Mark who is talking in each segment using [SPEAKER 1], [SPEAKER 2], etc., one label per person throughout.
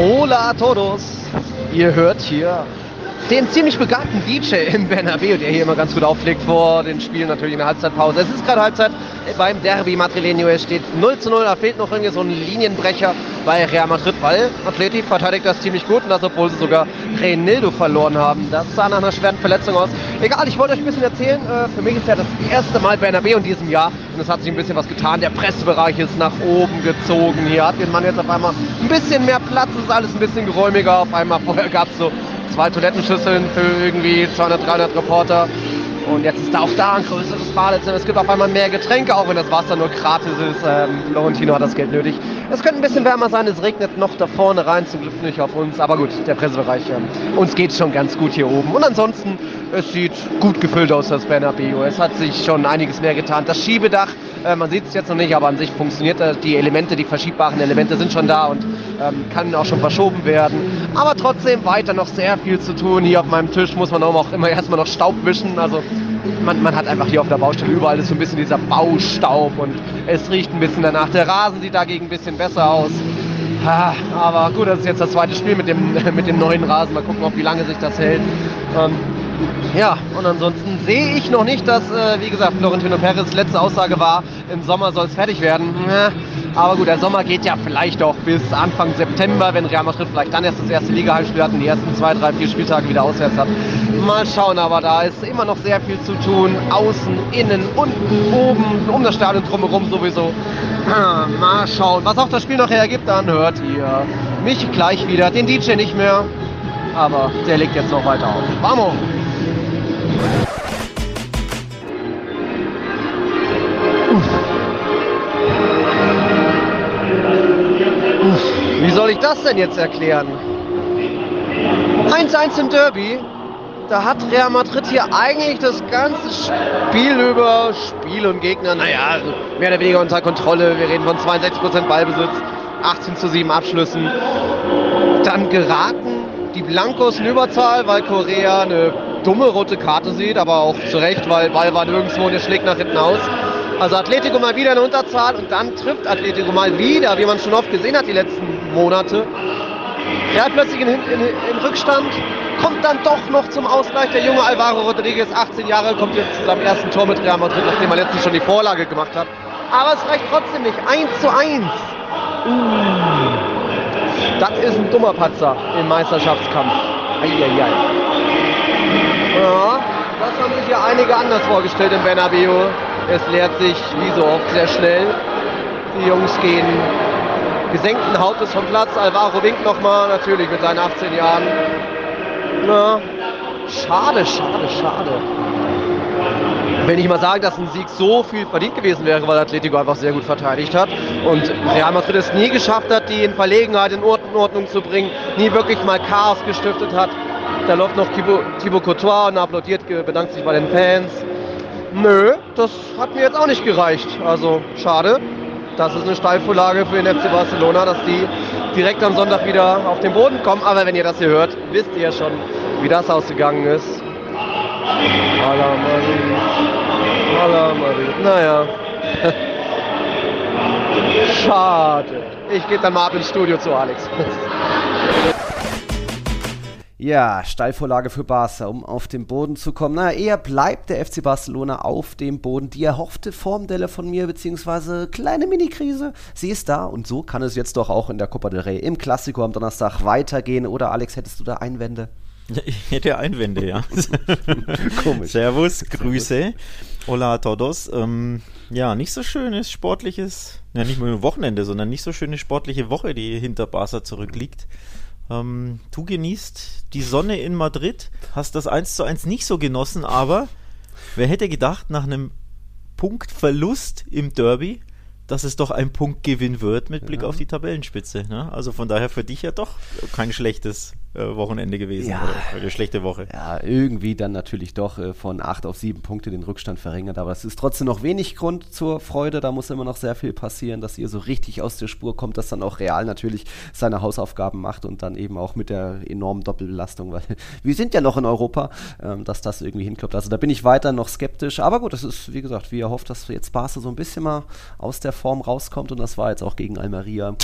[SPEAKER 1] Hola a todos! Ihr hört hier den ziemlich begabten DJ im Bernabeu, der hier immer ganz gut auflegt vor den Spielen, natürlich in der Halbzeitpause. Es ist gerade Halbzeit beim Derby Madrileño. Es steht 0 zu 0, da fehlt noch irgendwie so ein Linienbrecher bei Real Madrid, weil Atleti verteidigt das ziemlich gut und das, obwohl sie sogar Reinildo verloren haben. Das sah nach einer schweren Verletzung aus. Egal, ich wollte euch ein bisschen erzählen. Äh, für mich ist ja das erste Mal Bernabeu in diesem Jahr und es hat sich ein bisschen was getan. Der Pressebereich ist nach oben gezogen. Hier hat den Mann jetzt auf einmal ein bisschen mehr Platz, es ist alles ein bisschen geräumiger. Auf einmal vorher gab es so zwei Toilettenschüsseln für irgendwie 200, 300 Reporter. Und jetzt ist da auch da ein größeres Badezimmer. Es gibt auf einmal mehr Getränke, auch wenn das Wasser nur gratis ist. Ähm, Florentino hat das Geld nötig. Es könnte ein bisschen wärmer sein, es regnet noch da vorne rein, zum Glück nicht auf uns. Aber gut, der Pressebereich, ähm, uns geht schon ganz gut hier oben. Und ansonsten, es sieht gut gefüllt aus, das Bernabeu. Es hat sich schon einiges mehr getan. Das Schiebedach, äh, man sieht es jetzt noch nicht, aber an sich funktioniert das. Die Elemente, die verschiebbaren Elemente sind schon da und ähm, kann auch schon verschoben werden. Aber trotzdem weiter noch sehr viel zu tun. Hier auf meinem Tisch muss man auch immer erstmal noch Staub wischen. Also man, man, hat einfach hier auf der Baustelle überall ist so ein bisschen dieser Baustaub und es riecht ein bisschen danach. Der Rasen sieht dagegen ein bisschen besser aus. Aber gut, das ist jetzt das zweite Spiel mit dem, mit dem neuen Rasen. Mal gucken, ob wie lange sich das hält. Ähm, ja, und ansonsten sehe ich noch nicht, dass, äh, wie gesagt, Florentino Perez letzte Aussage war, im Sommer soll es fertig werden. Ja, aber gut, der Sommer geht ja vielleicht auch bis Anfang September, wenn Real Madrid vielleicht dann erst das erste Liga-Heimspiel hat und die ersten zwei, drei, vier Spieltage wieder auswärts hat. Mal schauen, aber da ist immer noch sehr viel zu tun. Außen, innen, unten, oben, um das Stadion drumherum sowieso. Mal schauen, was auch das Spiel nachher ergibt, dann hört ihr mich gleich wieder. Den DJ nicht mehr, aber der legt jetzt noch weiter auf. Vamos! Wie soll ich das denn jetzt erklären? 1-1 im Derby. Da hat Real Madrid hier eigentlich das ganze Spiel über Spiel und Gegner, naja, mehr oder weniger unter Kontrolle. Wir reden von 62% Ballbesitz, 18 zu 7 Abschlüssen. Dann geraten die Blancos in Überzahl, weil Korea eine dumme rote Karte sieht, aber auch zu Recht, weil Ball war nirgendwo und er schlägt nach hinten aus. Also Atletico mal wieder in Unterzahl und dann trifft Atletico mal wieder, wie man schon oft gesehen hat die letzten Monate. Er hat plötzlich in, in, in, Rückstand, kommt dann doch noch zum Ausgleich. Der junge Alvaro Rodriguez, 18 Jahre, kommt jetzt zu seinem ersten Tor mit Real Madrid, nachdem er letztens schon die Vorlage gemacht hat. Aber es reicht trotzdem nicht. 1 zu 1. Uh. Das ist ein dummer Patzer im Meisterschaftskampf. Eieiei. Ja, das haben sich ja einige anders vorgestellt im Bernabeu. Es leert sich wie so oft sehr schnell. Die Jungs gehen gesenkten Hauptes vom Platz. Alvaro winkt nochmal, natürlich mit seinen 18 Jahren. Na, schade, schade, schade. Will nicht mal sagen, dass ein Sieg so viel verdient gewesen wäre, weil Atletico einfach sehr gut verteidigt hat. Und Real Madrid es nie geschafft hat, die in Verlegenheit in Ordnung zu bringen, nie wirklich mal Chaos gestiftet hat. Da läuft noch Thibaut, Thibaut Courtois und applaudiert, bedankt sich bei den Fans. Nö, das hat mir jetzt auch nicht gereicht. Also schade. Das ist eine Steilvorlage für den FC Barcelona, dass die direkt am Sonntag wieder auf den Boden kommen. Aber wenn ihr das hier hört, wisst ihr schon, wie das ausgegangen ist. Hala Marie. Naja. Schade. Ich gehe dann mal ab ins Studio zu Alex.
[SPEAKER 2] Ja, Steilvorlage für Barca, um auf den Boden zu kommen. Na, eher bleibt der FC Barcelona auf dem Boden. Die erhoffte Formdelle von mir, beziehungsweise kleine Mini-Krise, sie ist da und so kann es jetzt doch auch in der Copa del Rey im Klassiko am Donnerstag weitergehen. Oder Alex, hättest du da Einwände?
[SPEAKER 3] Ich hätte Einwände, ja. Komisch. Servus, Grüße. Hola a todos. Ähm, ja, nicht so schönes sportliches, ja nicht nur Wochenende, sondern nicht so schöne sportliche Woche, die hinter Barca zurückliegt. Ähm, du genießt die Sonne in Madrid, hast das 1 zu 1 nicht so genossen, aber wer hätte gedacht, nach einem Punktverlust im Derby, dass es doch ein Punktgewinn wird mit Blick ja. auf die Tabellenspitze. Ne? Also von daher für dich ja doch kein schlechtes Wochenende gewesen ja. oder eine schlechte Woche.
[SPEAKER 2] Ja, irgendwie dann natürlich doch äh, von acht auf sieben Punkte den Rückstand verringert, aber es ist trotzdem noch wenig Grund zur Freude. Da muss immer noch sehr viel passieren, dass ihr so richtig aus der Spur kommt, dass dann auch Real natürlich seine Hausaufgaben macht und dann eben auch mit der enormen Doppelbelastung, weil wir sind ja noch in Europa, ähm, dass das irgendwie hinklappt. Also da bin ich weiter noch skeptisch, aber gut, es ist wie gesagt, wie er hofft, dass jetzt Barca so ein bisschen mal aus der Form rauskommt und das war jetzt auch gegen Almeria.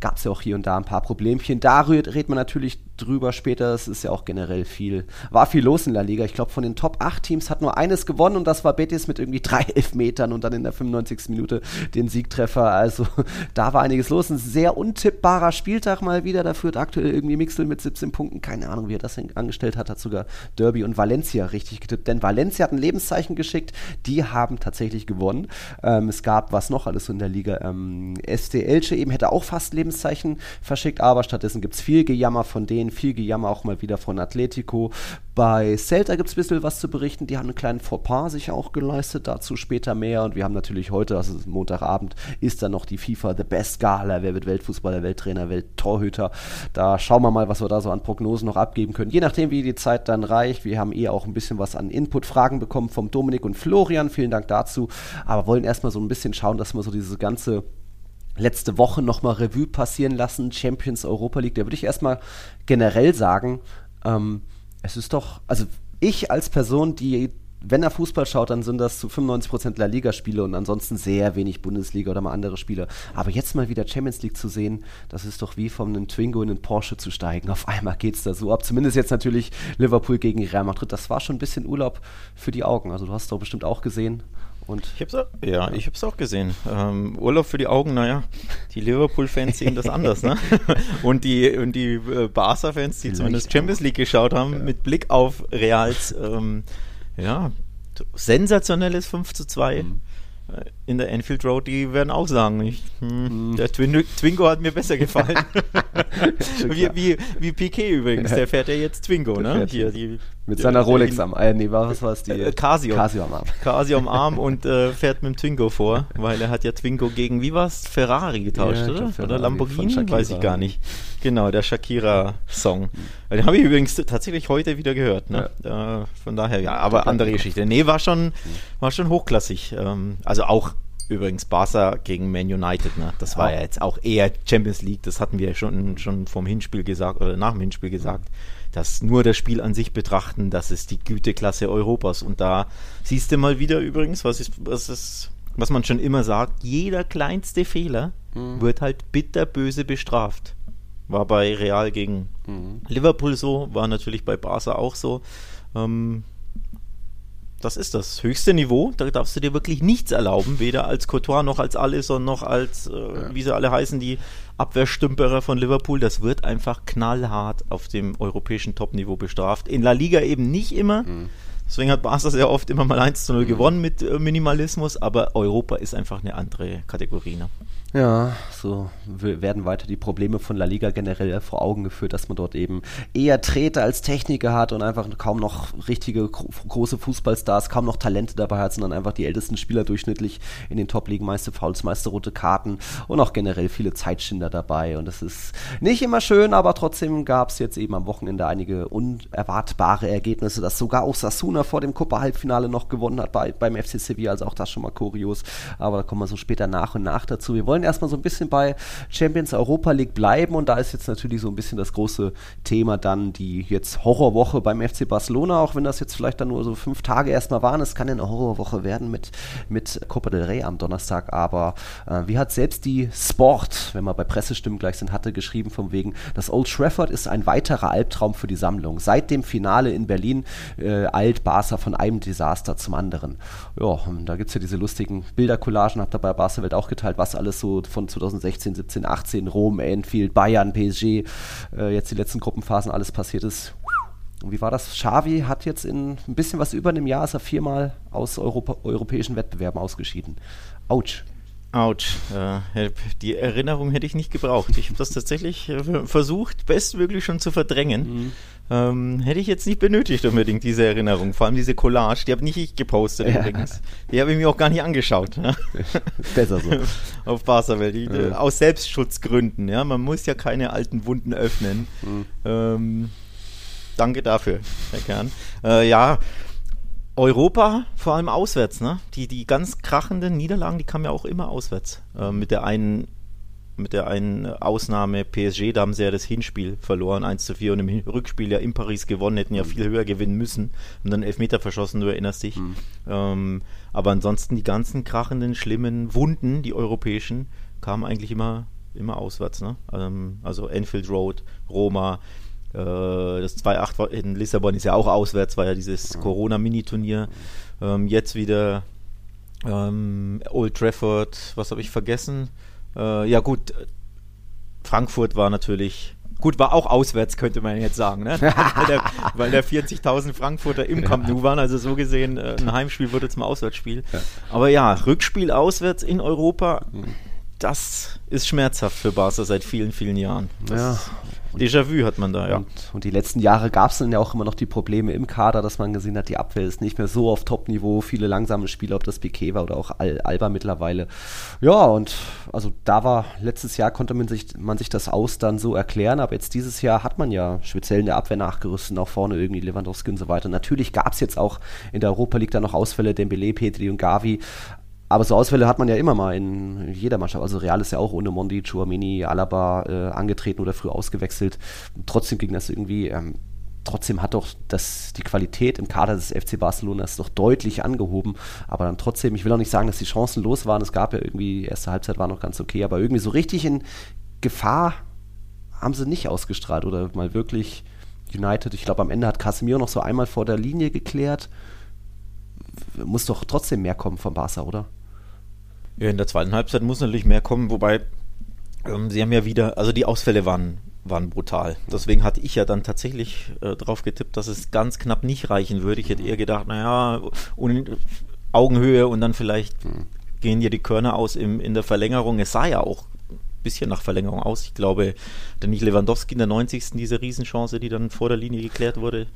[SPEAKER 2] Gab es ja auch hier und da ein paar Problemchen. Da redet man natürlich drüber später. Es ist ja auch generell viel, war viel los in der Liga. Ich glaube, von den Top 8 Teams hat nur eines gewonnen und das war Betis mit irgendwie drei Elfmetern und dann in der 95. Minute den Siegtreffer. Also da war einiges los. Ein sehr untippbarer Spieltag mal wieder. Da führt aktuell irgendwie Mixel mit 17 Punkten. Keine Ahnung, wie er das angestellt hat. Hat sogar Derby und Valencia richtig getippt. Denn Valencia hat ein Lebenszeichen geschickt. Die haben tatsächlich gewonnen. Ähm, es gab was noch alles in der Liga. Ähm, ST Elche eben hätte auch fast Lebenszeichen verschickt, aber stattdessen gibt es viel Gejammer von denen, viel Gejammer auch mal wieder von Atletico. Bei Celta gibt es ein bisschen was zu berichten. Die haben einen kleinen Fauxpas sich auch geleistet, dazu später mehr. Und wir haben natürlich heute, also Montagabend, ist dann noch die FIFA The Best Gala. Wer wird Weltfußballer, Welttrainer, Welttorhüter? Da schauen wir mal, was wir da so an Prognosen noch abgeben können. Je nachdem, wie die Zeit dann reicht. Wir haben eh auch ein bisschen was an Input-Fragen bekommen vom Dominik und Florian. Vielen Dank dazu. Aber wollen erstmal so ein bisschen schauen, dass wir so diese ganze letzte Woche nochmal Revue passieren lassen, Champions Europa League, da würde ich erstmal generell sagen, ähm, es ist doch, also ich als Person, die, wenn er Fußball schaut, dann sind das zu 95% La Liga-Spiele und ansonsten sehr wenig Bundesliga oder mal andere Spiele. Aber jetzt mal wieder Champions League zu sehen, das ist doch wie von einem Twingo in einen Porsche zu steigen. Auf einmal geht es da so ab. Zumindest jetzt natürlich Liverpool gegen Real Madrid. Das war schon ein bisschen Urlaub für die Augen. Also du hast doch bestimmt auch gesehen.
[SPEAKER 3] Und ich hab's auch, ja, ich habe es auch gesehen. Ähm, Urlaub für die Augen, naja, die Liverpool-Fans sehen das anders, ne? Und die, und die äh, Barca-Fans, die Vielleicht zumindest Champions League geschaut haben, ja. mit Blick auf Reals, ähm, ja, sensationelles 5 zu 2. Mhm in der Enfield Road, die werden auch sagen, ich, hm, mhm. der Twin Twingo hat mir besser gefallen. wie, wie, wie Piquet übrigens, der fährt ja jetzt Twingo, ne?
[SPEAKER 2] Hier, die, mit seiner Rolex am äh, nee, was war es die? Äh,
[SPEAKER 3] Casio. Casio am Arm. Casio am Arm und äh, fährt mit dem Twingo vor, weil er hat ja Twingo gegen, wie war es, Ferrari getauscht, ja, oder? Ferrari oder Lamborghini? Weiß ich gar nicht. Genau, der Shakira-Song. Mhm. Den habe ich übrigens tatsächlich heute wieder gehört. Ne? Ja. Äh, von daher, ja, aber andere Geschichte. Nee, war schon, mhm. war schon hochklassig. Ähm, also auch übrigens Barca gegen Man United. Ne? Das war ja jetzt auch eher Champions League. Das hatten wir ja schon, schon vom Hinspiel gesagt oder nach dem Hinspiel gesagt. Dass nur das Spiel an sich betrachten, das ist die Güteklasse Europas. Und da siehst du mal wieder übrigens, was ist, was ist, was man schon immer sagt, jeder kleinste Fehler mhm. wird halt bitterböse bestraft. War bei Real gegen mhm. Liverpool so, war natürlich bei Barca auch so. Ähm, das ist das höchste Niveau. Da darfst du dir wirklich nichts erlauben, weder als Courtois noch als Alisson noch als, äh, ja. wie sie alle heißen, die Abwehrstümperer von Liverpool. Das wird einfach knallhart auf dem europäischen Topniveau bestraft. In La Liga eben nicht immer. Mhm. Deswegen hat Barca sehr oft immer mal 1 zu 0 mhm. gewonnen mit äh, Minimalismus, aber Europa ist einfach eine andere Kategorie. Ne?
[SPEAKER 2] Ja, so werden weiter die Probleme von La Liga generell vor Augen geführt, dass man dort eben eher Treter als Techniker hat und einfach kaum noch richtige große Fußballstars, kaum noch Talente dabei hat, sondern einfach die ältesten Spieler durchschnittlich in den Top-Ligen, meiste Fouls, meiste rote Karten und auch generell viele Zeitschinder dabei. Und das ist nicht immer schön, aber trotzdem gab es jetzt eben am Wochenende einige unerwartbare Ergebnisse, dass sogar auch Sasuna vor dem Copa-Halbfinale noch gewonnen hat bei, beim FC Sevilla, also auch das schon mal kurios. Aber da kommen wir so später nach und nach dazu. Wir wollen wollen erstmal so ein bisschen bei Champions Europa League bleiben und da ist jetzt natürlich so ein bisschen das große Thema dann die jetzt Horrorwoche beim FC Barcelona, auch wenn das jetzt vielleicht dann nur so fünf Tage erstmal waren. Es kann ja eine Horrorwoche werden mit, mit Copa del Rey am Donnerstag, aber äh, wie hat selbst die Sport, wenn wir bei Pressestimmen gleich sind, hatte geschrieben von wegen, das Old Trafford ist ein weiterer Albtraum für die Sammlung. Seit dem Finale in Berlin äh, eilt Barca von einem Desaster zum anderen. Ja, da gibt es ja diese lustigen Bildercollagen, hat dabei Barca Welt auch geteilt, was alles so von 2016, 17, 18, Rom, Enfield, Bayern, PSG, äh, jetzt die letzten Gruppenphasen alles passiert ist. Und wie war das? Xavi hat jetzt in ein bisschen was über einem Jahr ist er viermal aus Europa, europäischen Wettbewerben ausgeschieden. Autsch.
[SPEAKER 3] Autsch. Äh, die Erinnerung hätte ich nicht gebraucht. Ich habe das tatsächlich äh, versucht, bestmöglich schon zu verdrängen. Mhm. Ähm, hätte ich jetzt nicht benötigt unbedingt, diese Erinnerung. Vor allem diese Collage, die habe nicht ich gepostet ja. übrigens. Die habe ich mir auch gar nicht angeschaut. Ja?
[SPEAKER 2] Besser so.
[SPEAKER 3] Auf Barca-Welt. Ja. Aus Selbstschutzgründen. Ja? Man muss ja keine alten Wunden öffnen. Mhm. Ähm, danke dafür, Herr Kern. Äh, ja, Europa, vor allem auswärts, ne? Die, die ganz krachenden Niederlagen, die kamen ja auch immer auswärts. Äh, mit der einen mit der einen Ausnahme PSG, da haben sie ja das Hinspiel verloren, 1 zu 4 und im Rückspiel ja in Paris gewonnen, hätten ja mhm. viel höher gewinnen müssen und dann Elfmeter verschossen, du erinnerst dich. Mhm. Ähm, aber ansonsten die ganzen krachenden, schlimmen Wunden, die europäischen, kamen eigentlich immer, immer auswärts. Ne? Ähm, also Enfield Road, Roma, das 2-8 in Lissabon ist ja auch auswärts, war ja dieses Corona-Mini-Turnier. Ähm, jetzt wieder ähm, Old Trafford, was habe ich vergessen? Äh, ja gut, Frankfurt war natürlich Gut, war auch auswärts, könnte man jetzt sagen, ne? weil der, der 40.000 Frankfurter im Camp Nou waren. Also so gesehen, äh, ein Heimspiel wurde zum Auswärtsspiel. Ja. Aber ja, Rückspiel auswärts in Europa, das ist schmerzhaft für Barca seit vielen, vielen Jahren. Das
[SPEAKER 2] ja,
[SPEAKER 3] Déjà-vu hat man da, ja.
[SPEAKER 2] Und, und die letzten Jahre gab es dann ja auch immer noch die Probleme im Kader, dass man gesehen hat, die Abwehr ist nicht mehr so auf Top-Niveau, viele langsame Spieler, ob das Piquet war oder auch Al Alba mittlerweile. Ja, und also da war, letztes Jahr konnte man sich, man sich das aus dann so erklären, aber jetzt dieses Jahr hat man ja speziell in der Abwehr nachgerüstet, auch vorne irgendwie Lewandowski und so weiter. Natürlich gab es jetzt auch in der Europa League dann noch Ausfälle, Dembele, Petri und Gavi, aber so Ausfälle hat man ja immer mal in jeder Mannschaft. Also Real ist ja auch ohne Mondi, Chouamini, Alaba äh, angetreten oder früh ausgewechselt. Trotzdem ging das irgendwie. Ähm, trotzdem hat doch das, die Qualität im Kader des FC Barcelona doch deutlich angehoben. Aber dann trotzdem, ich will auch nicht sagen, dass die Chancen los waren. Es gab ja irgendwie, erste Halbzeit war noch ganz okay, aber irgendwie so richtig in Gefahr haben sie nicht ausgestrahlt oder mal wirklich United. Ich glaube, am Ende hat Casemiro noch so einmal vor der Linie geklärt. Muss doch trotzdem mehr kommen von Barca, oder?
[SPEAKER 3] Ja, in der zweiten Halbzeit muss natürlich mehr kommen, wobei ähm, sie haben ja wieder, also die Ausfälle waren, waren brutal. Deswegen hatte ich ja dann tatsächlich äh, drauf getippt, dass es ganz knapp nicht reichen würde. Ich hätte eher gedacht, naja, Augenhöhe und dann vielleicht mhm. gehen dir die Körner aus im, in der Verlängerung. Es sah ja auch ein bisschen nach Verlängerung aus. Ich glaube, der nicht Lewandowski in der 90. diese Riesenchance, die dann vor der Linie geklärt wurde.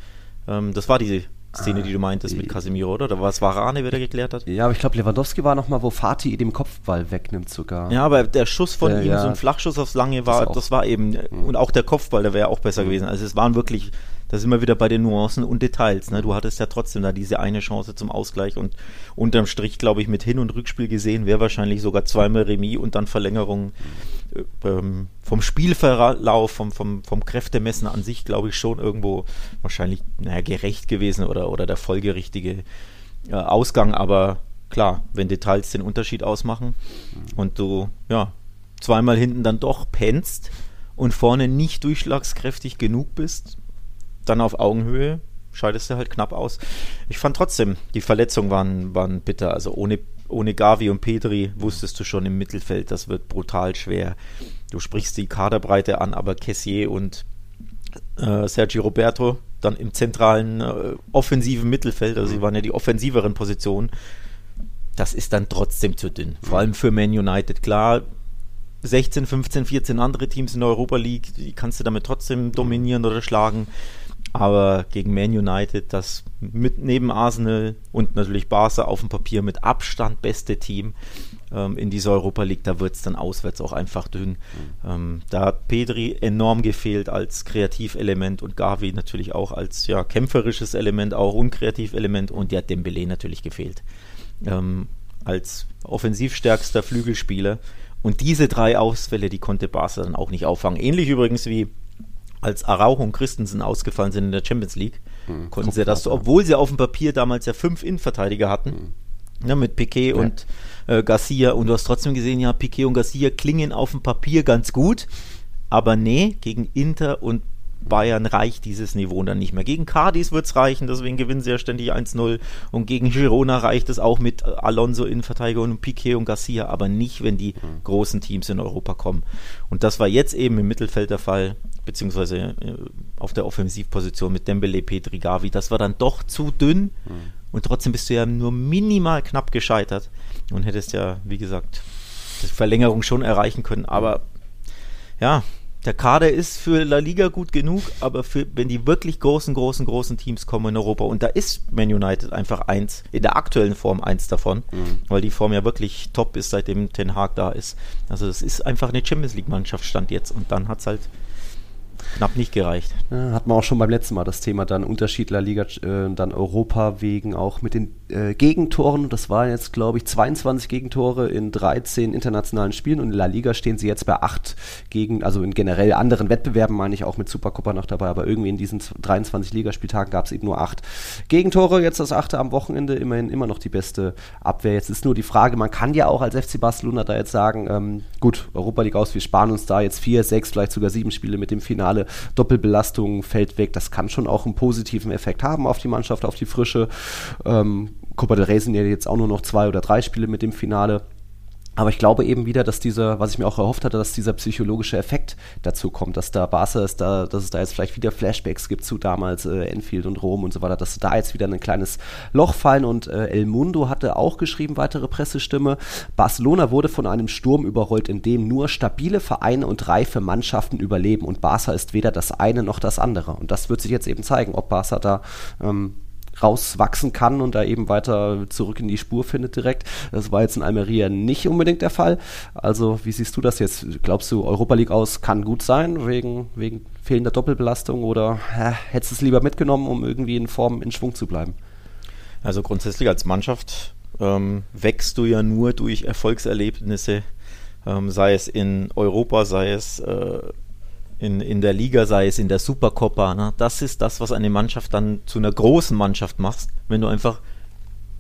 [SPEAKER 3] Ähm, das war diese Szene, die du meintest mit Casemiro, oder? Da war es Varane, wer da geklärt hat.
[SPEAKER 2] Ja, aber ich glaube, Lewandowski war nochmal, wo Fatih dem Kopfball wegnimmt sogar.
[SPEAKER 3] Ja, aber der Schuss von äh, ihm, ja. so ein Flachschuss aufs Lange war, das, das war eben, mhm. und auch der Kopfball, der wäre auch besser mhm. gewesen. Also es waren wirklich da sind wir wieder bei den Nuancen und Details. Ne? Du hattest ja trotzdem da diese eine Chance zum Ausgleich und unterm Strich, glaube ich, mit Hin- und Rückspiel gesehen, wäre wahrscheinlich sogar zweimal Remis und dann Verlängerung äh, ähm, vom Spielverlauf, vom, vom, vom Kräftemessen an sich, glaube ich, schon irgendwo wahrscheinlich naja, gerecht gewesen oder, oder der folgerichtige äh, Ausgang. Aber klar, wenn Details den Unterschied ausmachen und du, ja, zweimal hinten dann doch pennst und vorne nicht durchschlagskräftig genug bist, dann auf Augenhöhe scheidest du halt knapp aus. Ich fand trotzdem, die Verletzungen waren, waren bitter. Also ohne, ohne Gavi und Petri wusstest du schon im Mittelfeld, das wird brutal schwer. Du sprichst die Kaderbreite an, aber Kessier und äh, Sergio Roberto dann im zentralen äh, offensiven Mittelfeld, also sie waren ja die offensiveren Positionen, das ist dann trotzdem zu dünn. Vor allem für Man United. Klar, 16, 15, 14 andere Teams in der Europa League, die kannst du damit trotzdem dominieren oder schlagen. Aber gegen Man United, das mit neben Arsenal und natürlich Barca auf dem Papier mit Abstand beste Team ähm, in dieser Europa League, da wird es dann auswärts auch einfach dünn. Mhm. Ähm, da hat Pedri enorm gefehlt als Kreativelement und Gavi natürlich auch als ja, kämpferisches Element, auch unkreativelement und der Dembele natürlich gefehlt. Ähm, als offensivstärkster Flügelspieler. Und diese drei Ausfälle, die konnte Barca dann auch nicht auffangen. Ähnlich übrigens wie als Araujo und Christensen ausgefallen sind in der Champions League, mhm. konnten sie das, obwohl sie auf dem Papier damals ja fünf Innenverteidiger hatten, mhm. ne, mit Piquet ja. und äh, Garcia, und du hast trotzdem gesehen, ja, Piquet und Garcia klingen auf dem Papier ganz gut, aber nee, gegen Inter und Bayern reicht dieses Niveau dann nicht mehr. Gegen Cardis wird es reichen, deswegen gewinnen sie ja ständig 1-0. Und gegen Girona reicht es auch mit Alonso Innenverteidiger und Piquet und Garcia, aber nicht, wenn die mhm. großen Teams in Europa kommen. Und das war jetzt eben im Mittelfeld der Fall, beziehungsweise äh, auf der Offensivposition mit Dembele, Petri, Gavi. Das war dann doch zu dünn. Mhm. Und trotzdem bist du ja nur minimal knapp gescheitert und hättest ja, wie gesagt, die Verlängerung schon erreichen können. Aber ja, der Kader ist für La Liga gut genug, aber für, wenn die wirklich großen, großen, großen Teams kommen in Europa, und da ist Man United einfach eins, in der aktuellen Form eins davon, mhm. weil die Form ja wirklich top ist, seitdem Ten Hag da ist. Also das ist einfach eine Champions League-Mannschaft stand jetzt und dann hat es halt knapp nicht gereicht.
[SPEAKER 2] Ja, hat man auch schon beim letzten Mal das Thema dann Unterschied La Liga, äh, dann Europa wegen auch mit den äh, Gegentoren. Das waren jetzt, glaube ich, 22 Gegentore in 13 internationalen Spielen und in La Liga stehen sie jetzt bei 8 gegen, also in generell anderen Wettbewerben meine ich auch mit Supercopa noch dabei, aber irgendwie in diesen 23 Ligaspieltagen gab es eben nur 8 Gegentore. Jetzt das achte am Wochenende, immerhin immer noch die beste Abwehr. Jetzt ist nur die Frage, man kann ja auch als FC Barcelona da jetzt sagen, ähm, gut, Europa League aus, wir sparen uns da jetzt 4, 6, vielleicht sogar 7 Spiele mit dem Finale Doppelbelastung fällt weg. Das kann schon auch einen positiven Effekt haben auf die Mannschaft, auf die Frische. Ähm, Copa del Rey sind ja jetzt auch nur noch zwei oder drei Spiele mit dem Finale. Aber ich glaube eben wieder, dass dieser, was ich mir auch erhofft hatte, dass dieser psychologische Effekt dazu kommt, dass da Barca ist, da, dass es da jetzt vielleicht wieder Flashbacks gibt zu damals äh, Enfield und Rom und so weiter, dass da jetzt wieder ein kleines Loch fallen. Und äh, El Mundo hatte auch geschrieben, weitere Pressestimme, Barcelona wurde von einem Sturm überrollt, in dem nur stabile Vereine und reife Mannschaften überleben. Und Barca ist weder das eine noch das andere. Und das wird sich jetzt eben zeigen, ob Barca da ähm, rauswachsen kann und da eben weiter zurück in die Spur findet direkt. Das war jetzt in Almeria nicht unbedingt der Fall. Also wie siehst du das jetzt? Glaubst du, Europa League aus kann gut sein wegen, wegen fehlender Doppelbelastung oder äh, hättest du es lieber mitgenommen, um irgendwie in Form in Schwung zu bleiben?
[SPEAKER 3] Also grundsätzlich als Mannschaft ähm, wächst du ja nur durch Erfolgserlebnisse, ähm, sei es in Europa, sei es äh, in, in der Liga, sei es in der Supercoppa. Ne? Das ist das, was eine Mannschaft dann zu einer großen Mannschaft macht, wenn du einfach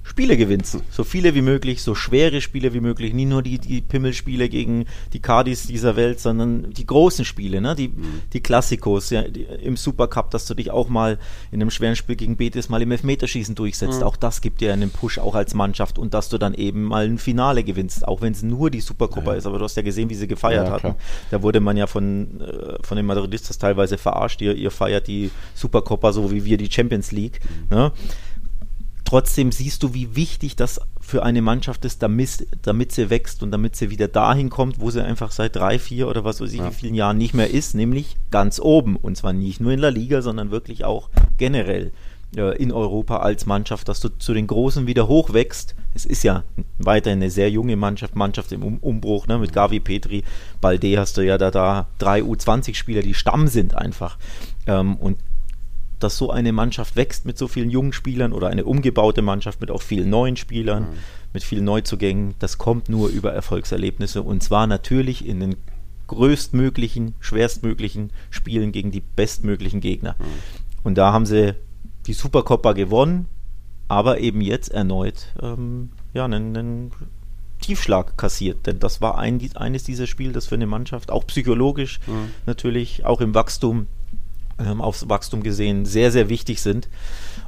[SPEAKER 3] Spiele gewinnst. So viele wie möglich, so schwere Spiele wie möglich. Nie nur die, die Pimmelspiele gegen die Cardis dieser Welt, sondern die großen Spiele, ne? die, mhm. die Klassikos ja, die, im Supercup, dass du dich auch mal in einem schweren Spiel gegen Betis mal im Elfmeterschießen durchsetzt. Mhm. Auch das gibt dir einen Push, auch als Mannschaft. Und dass du dann eben mal ein Finale gewinnst, auch wenn es nur die Supercopa ja. ist. Aber du hast ja gesehen, wie sie gefeiert ja, hatten. Da wurde man ja von, äh, von den Madridistas teilweise verarscht. Ihr, ihr feiert die Supercopa so wie wir die Champions League. Mhm. Ne? Trotzdem siehst du, wie wichtig das für eine Mannschaft ist, damit, damit sie wächst und damit sie wieder dahin kommt, wo sie einfach seit drei, vier oder was weiß ich, ja. wie vielen Jahren nicht mehr ist, nämlich ganz oben. Und zwar nicht nur in der Liga, sondern wirklich auch generell äh, in Europa als Mannschaft, dass du zu den Großen wieder hochwächst. Es ist ja weiterhin eine sehr junge Mannschaft, Mannschaft im um Umbruch, ne? mit Gavi, Petri, Balde hast du ja da, da drei U20-Spieler, die Stamm sind einfach. Ähm, und dass so eine Mannschaft wächst mit so vielen jungen Spielern oder eine umgebaute Mannschaft mit auch vielen neuen Spielern, mhm. mit vielen Neuzugängen, das kommt nur über Erfolgserlebnisse und zwar natürlich in den größtmöglichen, schwerstmöglichen Spielen gegen die bestmöglichen Gegner. Mhm. Und da haben sie die Supercoppa gewonnen, aber eben jetzt erneut ähm, ja, einen, einen Tiefschlag kassiert, denn das war ein, eines dieser Spiele, das für eine Mannschaft auch psychologisch mhm. natürlich, auch im Wachstum ähm, aufs Wachstum gesehen sehr, sehr wichtig sind.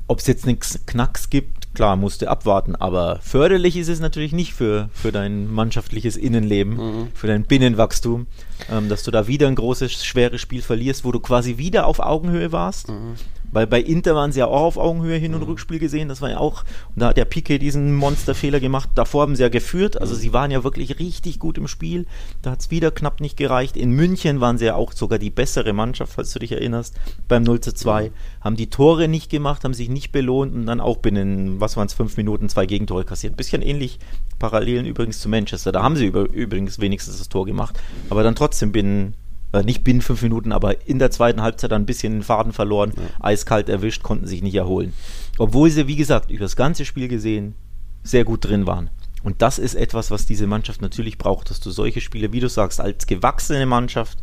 [SPEAKER 3] Ob es jetzt nichts Knacks gibt, klar, musst du abwarten, aber förderlich ist es natürlich nicht für, für dein mannschaftliches Innenleben, mhm. für dein Binnenwachstum, ähm, dass du da wieder ein großes, schweres Spiel verlierst, wo du quasi wieder auf Augenhöhe warst. Mhm. Weil bei Inter waren sie ja auch auf Augenhöhe Hin- und mhm. Rückspiel gesehen. Das war ja auch, und da hat der Piquet diesen Monsterfehler gemacht. Davor haben sie ja geführt. Also mhm. sie waren ja wirklich richtig gut im Spiel. Da hat es wieder knapp nicht gereicht. In München waren sie ja auch sogar die bessere Mannschaft, falls du dich erinnerst, beim 0 zu 2. Mhm. Haben die Tore nicht gemacht, haben sich nicht belohnt und dann auch binnen, was waren es, fünf Minuten zwei Gegentore kassiert. Bisschen ähnlich, Parallelen übrigens zu Manchester. Da haben sie über, übrigens wenigstens das Tor gemacht. Aber dann trotzdem binnen äh, nicht binnen fünf Minuten, aber in der zweiten Halbzeit dann ein bisschen den Faden verloren, ja. eiskalt erwischt, konnten sich nicht erholen. Obwohl sie, wie gesagt, über das ganze Spiel gesehen sehr gut drin waren. Und das ist etwas, was diese Mannschaft natürlich braucht, dass du solche Spiele, wie du sagst, als gewachsene Mannschaft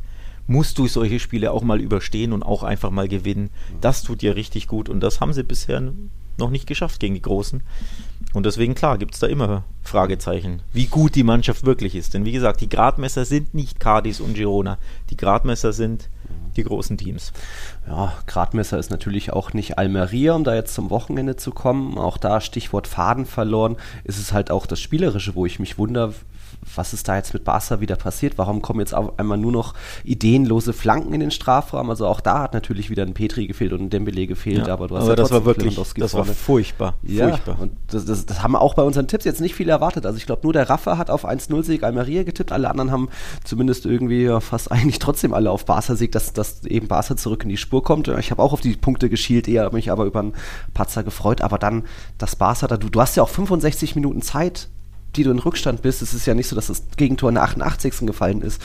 [SPEAKER 3] musst du solche Spiele auch mal überstehen und auch einfach mal gewinnen. Das tut dir richtig gut und das haben sie bisher noch nicht geschafft gegen die Großen. Und deswegen, klar, gibt es da immer Fragezeichen, wie gut die Mannschaft wirklich ist. Denn wie gesagt, die Gradmesser sind nicht Cardis und Girona. Die Gradmesser sind die großen Teams.
[SPEAKER 2] Ja, Gradmesser ist natürlich auch nicht Almeria, um da jetzt zum Wochenende zu kommen. Auch da Stichwort Faden verloren, ist es halt auch das Spielerische, wo ich mich wundere, was ist da jetzt mit Barca wieder passiert? Warum kommen jetzt auf einmal nur noch ideenlose Flanken in den Strafraum? Also auch da hat natürlich wieder ein Petri gefehlt und ein Dembele gefehlt,
[SPEAKER 3] ja, aber du hast aber ja das war wirklich, das war furchtbar.
[SPEAKER 2] Ja,
[SPEAKER 3] furchtbar.
[SPEAKER 2] und das, das, das, haben auch bei unseren Tipps jetzt nicht viel erwartet. Also ich glaube, nur der Rafa hat auf 1-0-Sieg Almeria getippt, alle anderen haben zumindest irgendwie fast eigentlich trotzdem alle auf Barca-Sieg, dass, dass eben Barca zurück in die Spur kommt. Ich habe auch auf die Punkte geschielt, eher mich aber über einen Patzer gefreut, aber dann das Barca, da, du, du hast ja auch 65 Minuten Zeit, die du in Rückstand bist. Es ist ja nicht so, dass das Gegentor in der 88. gefallen ist.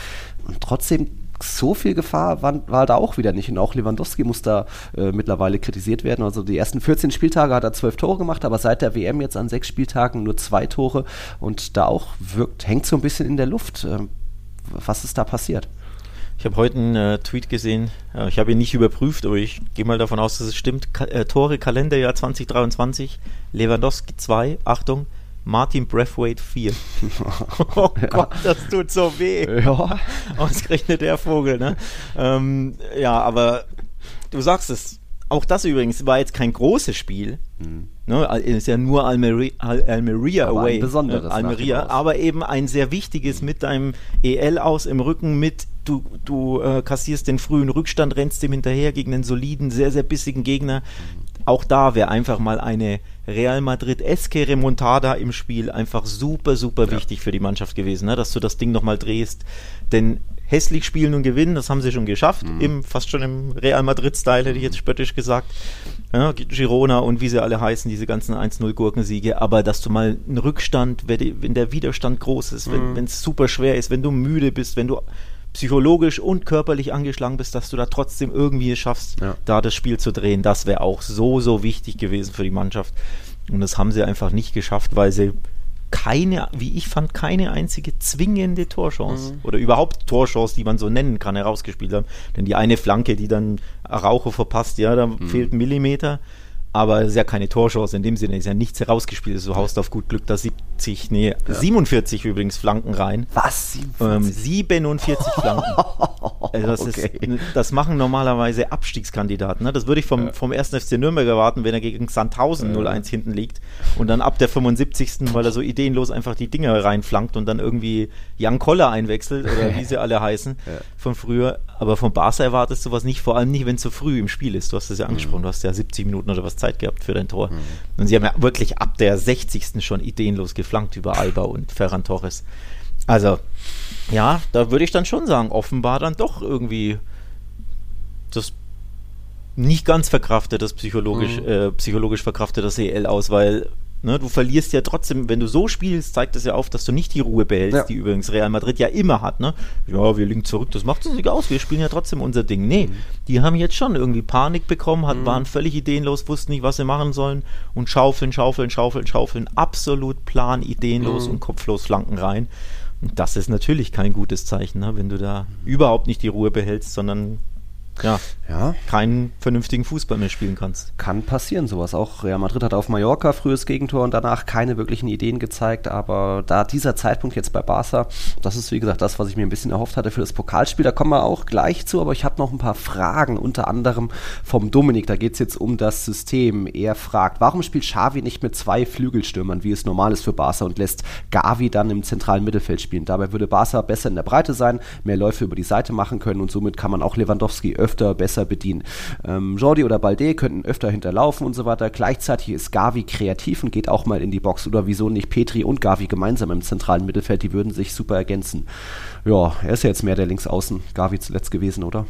[SPEAKER 2] Und trotzdem so viel Gefahr war, war, da auch wieder nicht. Und auch Lewandowski muss da äh, mittlerweile kritisiert werden. Also die ersten 14 Spieltage hat er zwölf Tore gemacht, aber seit der WM jetzt an sechs Spieltagen nur zwei Tore. Und da auch wirkt, hängt so ein bisschen in der Luft. Ähm, was ist da passiert?
[SPEAKER 3] Ich habe heute einen äh, Tweet gesehen, äh, ich habe ihn nicht überprüft, aber ich gehe mal davon aus, dass es stimmt. Ka Tore Kalenderjahr 2023, Lewandowski 2, Achtung, Martin Breathwaite 4. oh Gott, das tut so weh. Ja. Ausgerechnet der Vogel, ne? Ähm, ja, aber du sagst es. Auch das übrigens war jetzt kein großes Spiel. Mhm. Ne, ist ja nur Almeria, Almeria aber away. Ein
[SPEAKER 2] besonderes
[SPEAKER 3] ne, Almeria, aber eben ein sehr wichtiges mit deinem EL aus im Rücken, mit du, du äh, kassierst den frühen Rückstand, rennst dem hinterher gegen einen soliden, sehr, sehr bissigen Gegner. Mhm auch da wäre einfach mal eine Real Madrid-eske Remontada im Spiel einfach super, super ja. wichtig für die Mannschaft gewesen, ne? dass du das Ding nochmal drehst. Denn hässlich spielen und gewinnen, das haben sie schon geschafft, mhm. im, fast schon im Real Madrid-Style, hätte ich jetzt spöttisch gesagt. Ja, Girona und wie sie alle heißen, diese ganzen 1-0-Gurkensiege, aber dass du mal einen Rückstand, wenn der Widerstand groß ist, mhm. wenn es super schwer ist, wenn du müde bist, wenn du psychologisch und körperlich angeschlagen bist, dass du da trotzdem irgendwie es schaffst, ja. da das Spiel zu drehen. Das wäre auch so, so wichtig gewesen für die Mannschaft. Und das haben sie einfach nicht geschafft, weil sie keine, wie ich fand, keine einzige zwingende Torchance mhm. oder überhaupt Torchance, die man so nennen kann, herausgespielt haben. Denn die eine Flanke, die dann Araujo verpasst, ja, da mhm. fehlt ein Millimeter aber es ist ja keine Torchance in dem Sinne, ist ja nichts herausgespielt. Du haust auf gut Glück da 70, nee, ja. 47 übrigens Flanken rein.
[SPEAKER 2] Was?
[SPEAKER 3] 47, ähm, 47 Flanken. also das, okay. ist, das machen normalerweise Abstiegskandidaten. Ne? Das würde ich vom, ja. vom 1. FC Nürnberg erwarten, wenn er gegen Sandhausen ja. 0-1 hinten liegt und dann ab der 75. weil er so ideenlos einfach die Dinger reinflankt und dann irgendwie Jan Koller einwechselt oder wie sie alle heißen von früher. Aber vom Barca erwartest du was nicht, vor allem nicht, wenn es so früh im Spiel ist. Du hast es ja angesprochen, mhm. du hast ja 70 Minuten oder was Zeit Zeit gehabt für dein Tor. Mhm. Und sie haben ja wirklich ab der 60. schon ideenlos geflankt über Alba und Ferran Torres. Also, ja, da würde ich dann schon sagen, offenbar dann doch irgendwie das nicht ganz verkraftet, das psychologisch, mhm. äh, psychologisch verkraftet das EL aus, weil Ne, du verlierst ja trotzdem, wenn du so spielst, zeigt das ja auf, dass du nicht die Ruhe behältst, ja. die übrigens Real Madrid ja immer hat. Ne? Ja, wir liegen zurück, das macht uns nicht aus, wir spielen ja trotzdem unser Ding. Nee, mhm. die haben jetzt schon irgendwie Panik bekommen, hat, mhm. waren völlig ideenlos, wussten nicht, was sie machen sollen und schaufeln, schaufeln, schaufeln, schaufeln, absolut plan, ideenlos mhm. und kopflos Flanken rein. Und das ist natürlich kein gutes Zeichen, ne? wenn du da überhaupt nicht die Ruhe behältst, sondern ja, ja. keinen vernünftigen Fußball mehr spielen kannst.
[SPEAKER 2] Kann passieren sowas. Auch Real Madrid hat auf Mallorca frühes Gegentor und danach keine wirklichen Ideen gezeigt. Aber da dieser Zeitpunkt jetzt bei Barca, das ist wie gesagt das, was ich mir ein bisschen erhofft hatte für das Pokalspiel. Da kommen wir auch gleich zu. Aber ich habe noch ein paar Fragen, unter anderem vom Dominik. Da geht es jetzt um das System. Er fragt, warum spielt Xavi nicht mit zwei Flügelstürmern, wie es normal ist für Barca und lässt Gavi dann im zentralen Mittelfeld spielen? Dabei würde Barca besser in der Breite sein, mehr Läufe über die Seite machen können und somit kann man auch Lewandowski öfter besser bedienen. Ähm, Jordi oder Balde könnten öfter hinterlaufen und so weiter. Gleichzeitig ist Gavi kreativ und geht auch mal in die Box. Oder wieso nicht Petri und Gavi gemeinsam im zentralen Mittelfeld? Die würden sich super ergänzen. Ja, er ist ja jetzt mehr der Linksaußen. Gavi zuletzt gewesen, oder?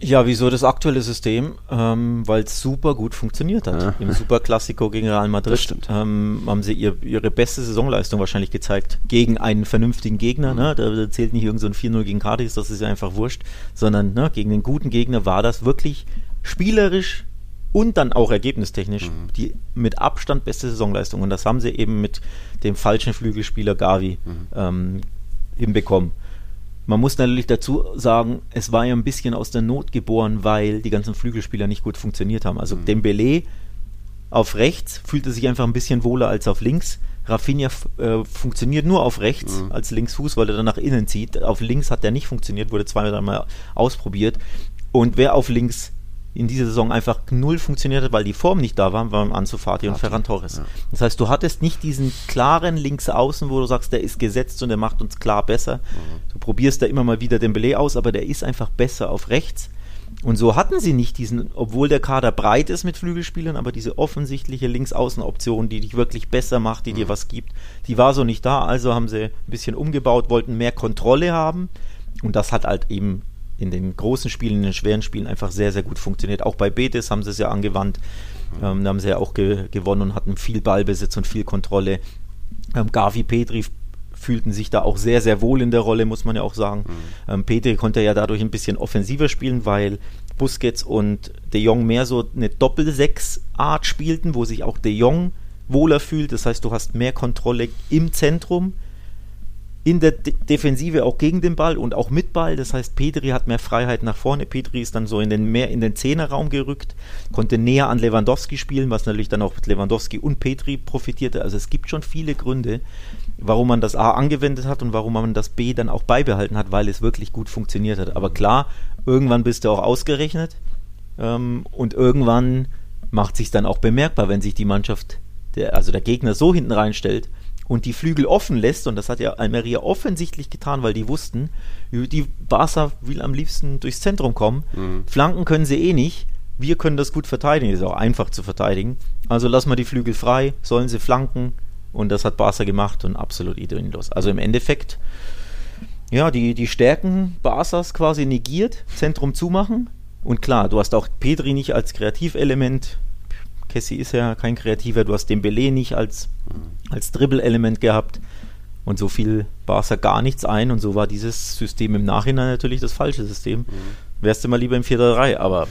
[SPEAKER 3] Ja, wieso das aktuelle System? Ähm, Weil es super gut funktioniert hat. Ja. Im Super Classico gegen Real Madrid ähm, haben sie ihr, ihre beste Saisonleistung wahrscheinlich gezeigt. Gegen einen vernünftigen Gegner. Mhm. Ne? Da zählt nicht irgendein so 4-0 gegen Cardis, das ist ja einfach wurscht. Sondern ne, gegen einen guten Gegner war das wirklich spielerisch und dann auch ergebnistechnisch mhm. die mit Abstand beste Saisonleistung. Und das haben sie eben mit dem falschen Flügelspieler Gavi mhm. ähm, hinbekommen. Man muss natürlich dazu sagen, es war ja ein bisschen aus der Not geboren, weil die ganzen Flügelspieler nicht gut funktioniert haben. Also mhm. Dembele auf rechts fühlte sich einfach ein bisschen wohler als auf links. Rafinha äh, funktioniert nur auf rechts mhm. als Linksfuß, weil er dann nach innen zieht. Auf links hat er nicht funktioniert, wurde zweimal mal ausprobiert. Und wer auf links in dieser Saison einfach null funktioniert hat, weil die Form nicht da war, waren Ansu Fati und Ferran Torres. Ja. Das heißt, du hattest nicht diesen klaren Linksaußen, wo du sagst, der ist gesetzt und der macht uns klar besser. Mhm. Du probierst da immer mal wieder den Belay aus, aber der ist einfach besser auf rechts. Und so hatten sie nicht diesen, obwohl der Kader breit ist mit Flügelspielern, aber diese offensichtliche Linksaußenoption, die dich wirklich besser macht, die mhm. dir was gibt, die war so nicht da. Also haben sie ein bisschen umgebaut, wollten mehr Kontrolle haben. Und das hat halt eben in den großen Spielen, in den schweren Spielen einfach sehr, sehr gut funktioniert. Auch bei Betis haben sie es ja angewandt. Ähm, da haben sie ja auch ge gewonnen und hatten viel Ballbesitz und viel Kontrolle. Ähm, Gavi Petri fühlten sich da auch sehr, sehr wohl in der Rolle, muss man ja auch sagen. Mhm. Ähm, Petri konnte ja dadurch ein bisschen offensiver spielen, weil Busquets und De Jong mehr so eine Doppel-Sechs-Art spielten, wo sich auch De Jong wohler fühlt. Das heißt, du hast mehr Kontrolle im Zentrum in der De Defensive auch gegen den Ball und auch mit Ball. Das heißt, Petri hat mehr Freiheit nach vorne. Petri ist dann so in den mehr in den Zehnerraum gerückt, konnte näher an Lewandowski spielen, was natürlich dann auch mit Lewandowski und Petri profitierte. Also es gibt schon viele Gründe, warum man das A angewendet hat und warum man das B dann auch beibehalten hat, weil es wirklich gut funktioniert hat. Aber klar, irgendwann bist du auch ausgerechnet ähm, und irgendwann macht sich dann auch bemerkbar, wenn sich die Mannschaft, der, also der Gegner so hinten reinstellt und die Flügel offen lässt, und das hat ja Almeria offensichtlich getan, weil die wussten, die Barca will am liebsten durchs Zentrum kommen. Mhm. Flanken können sie eh nicht. Wir können das gut verteidigen, ist auch einfach zu verteidigen. Also lassen wir die Flügel frei, sollen sie flanken. Und das hat Barca gemacht und absolut ideenlos. Also im Endeffekt, ja, die, die Stärken Barcas quasi negiert, Zentrum zumachen. Und klar, du hast auch Petri nicht als Kreativelement Cassie ist ja kein Kreativer, du hast den Belay nicht als, als Dribble-Element gehabt und so viel Barca gar nichts ein und so war dieses System im Nachhinein natürlich das falsche System. Mhm. Wärst du mal lieber im 4-3, aber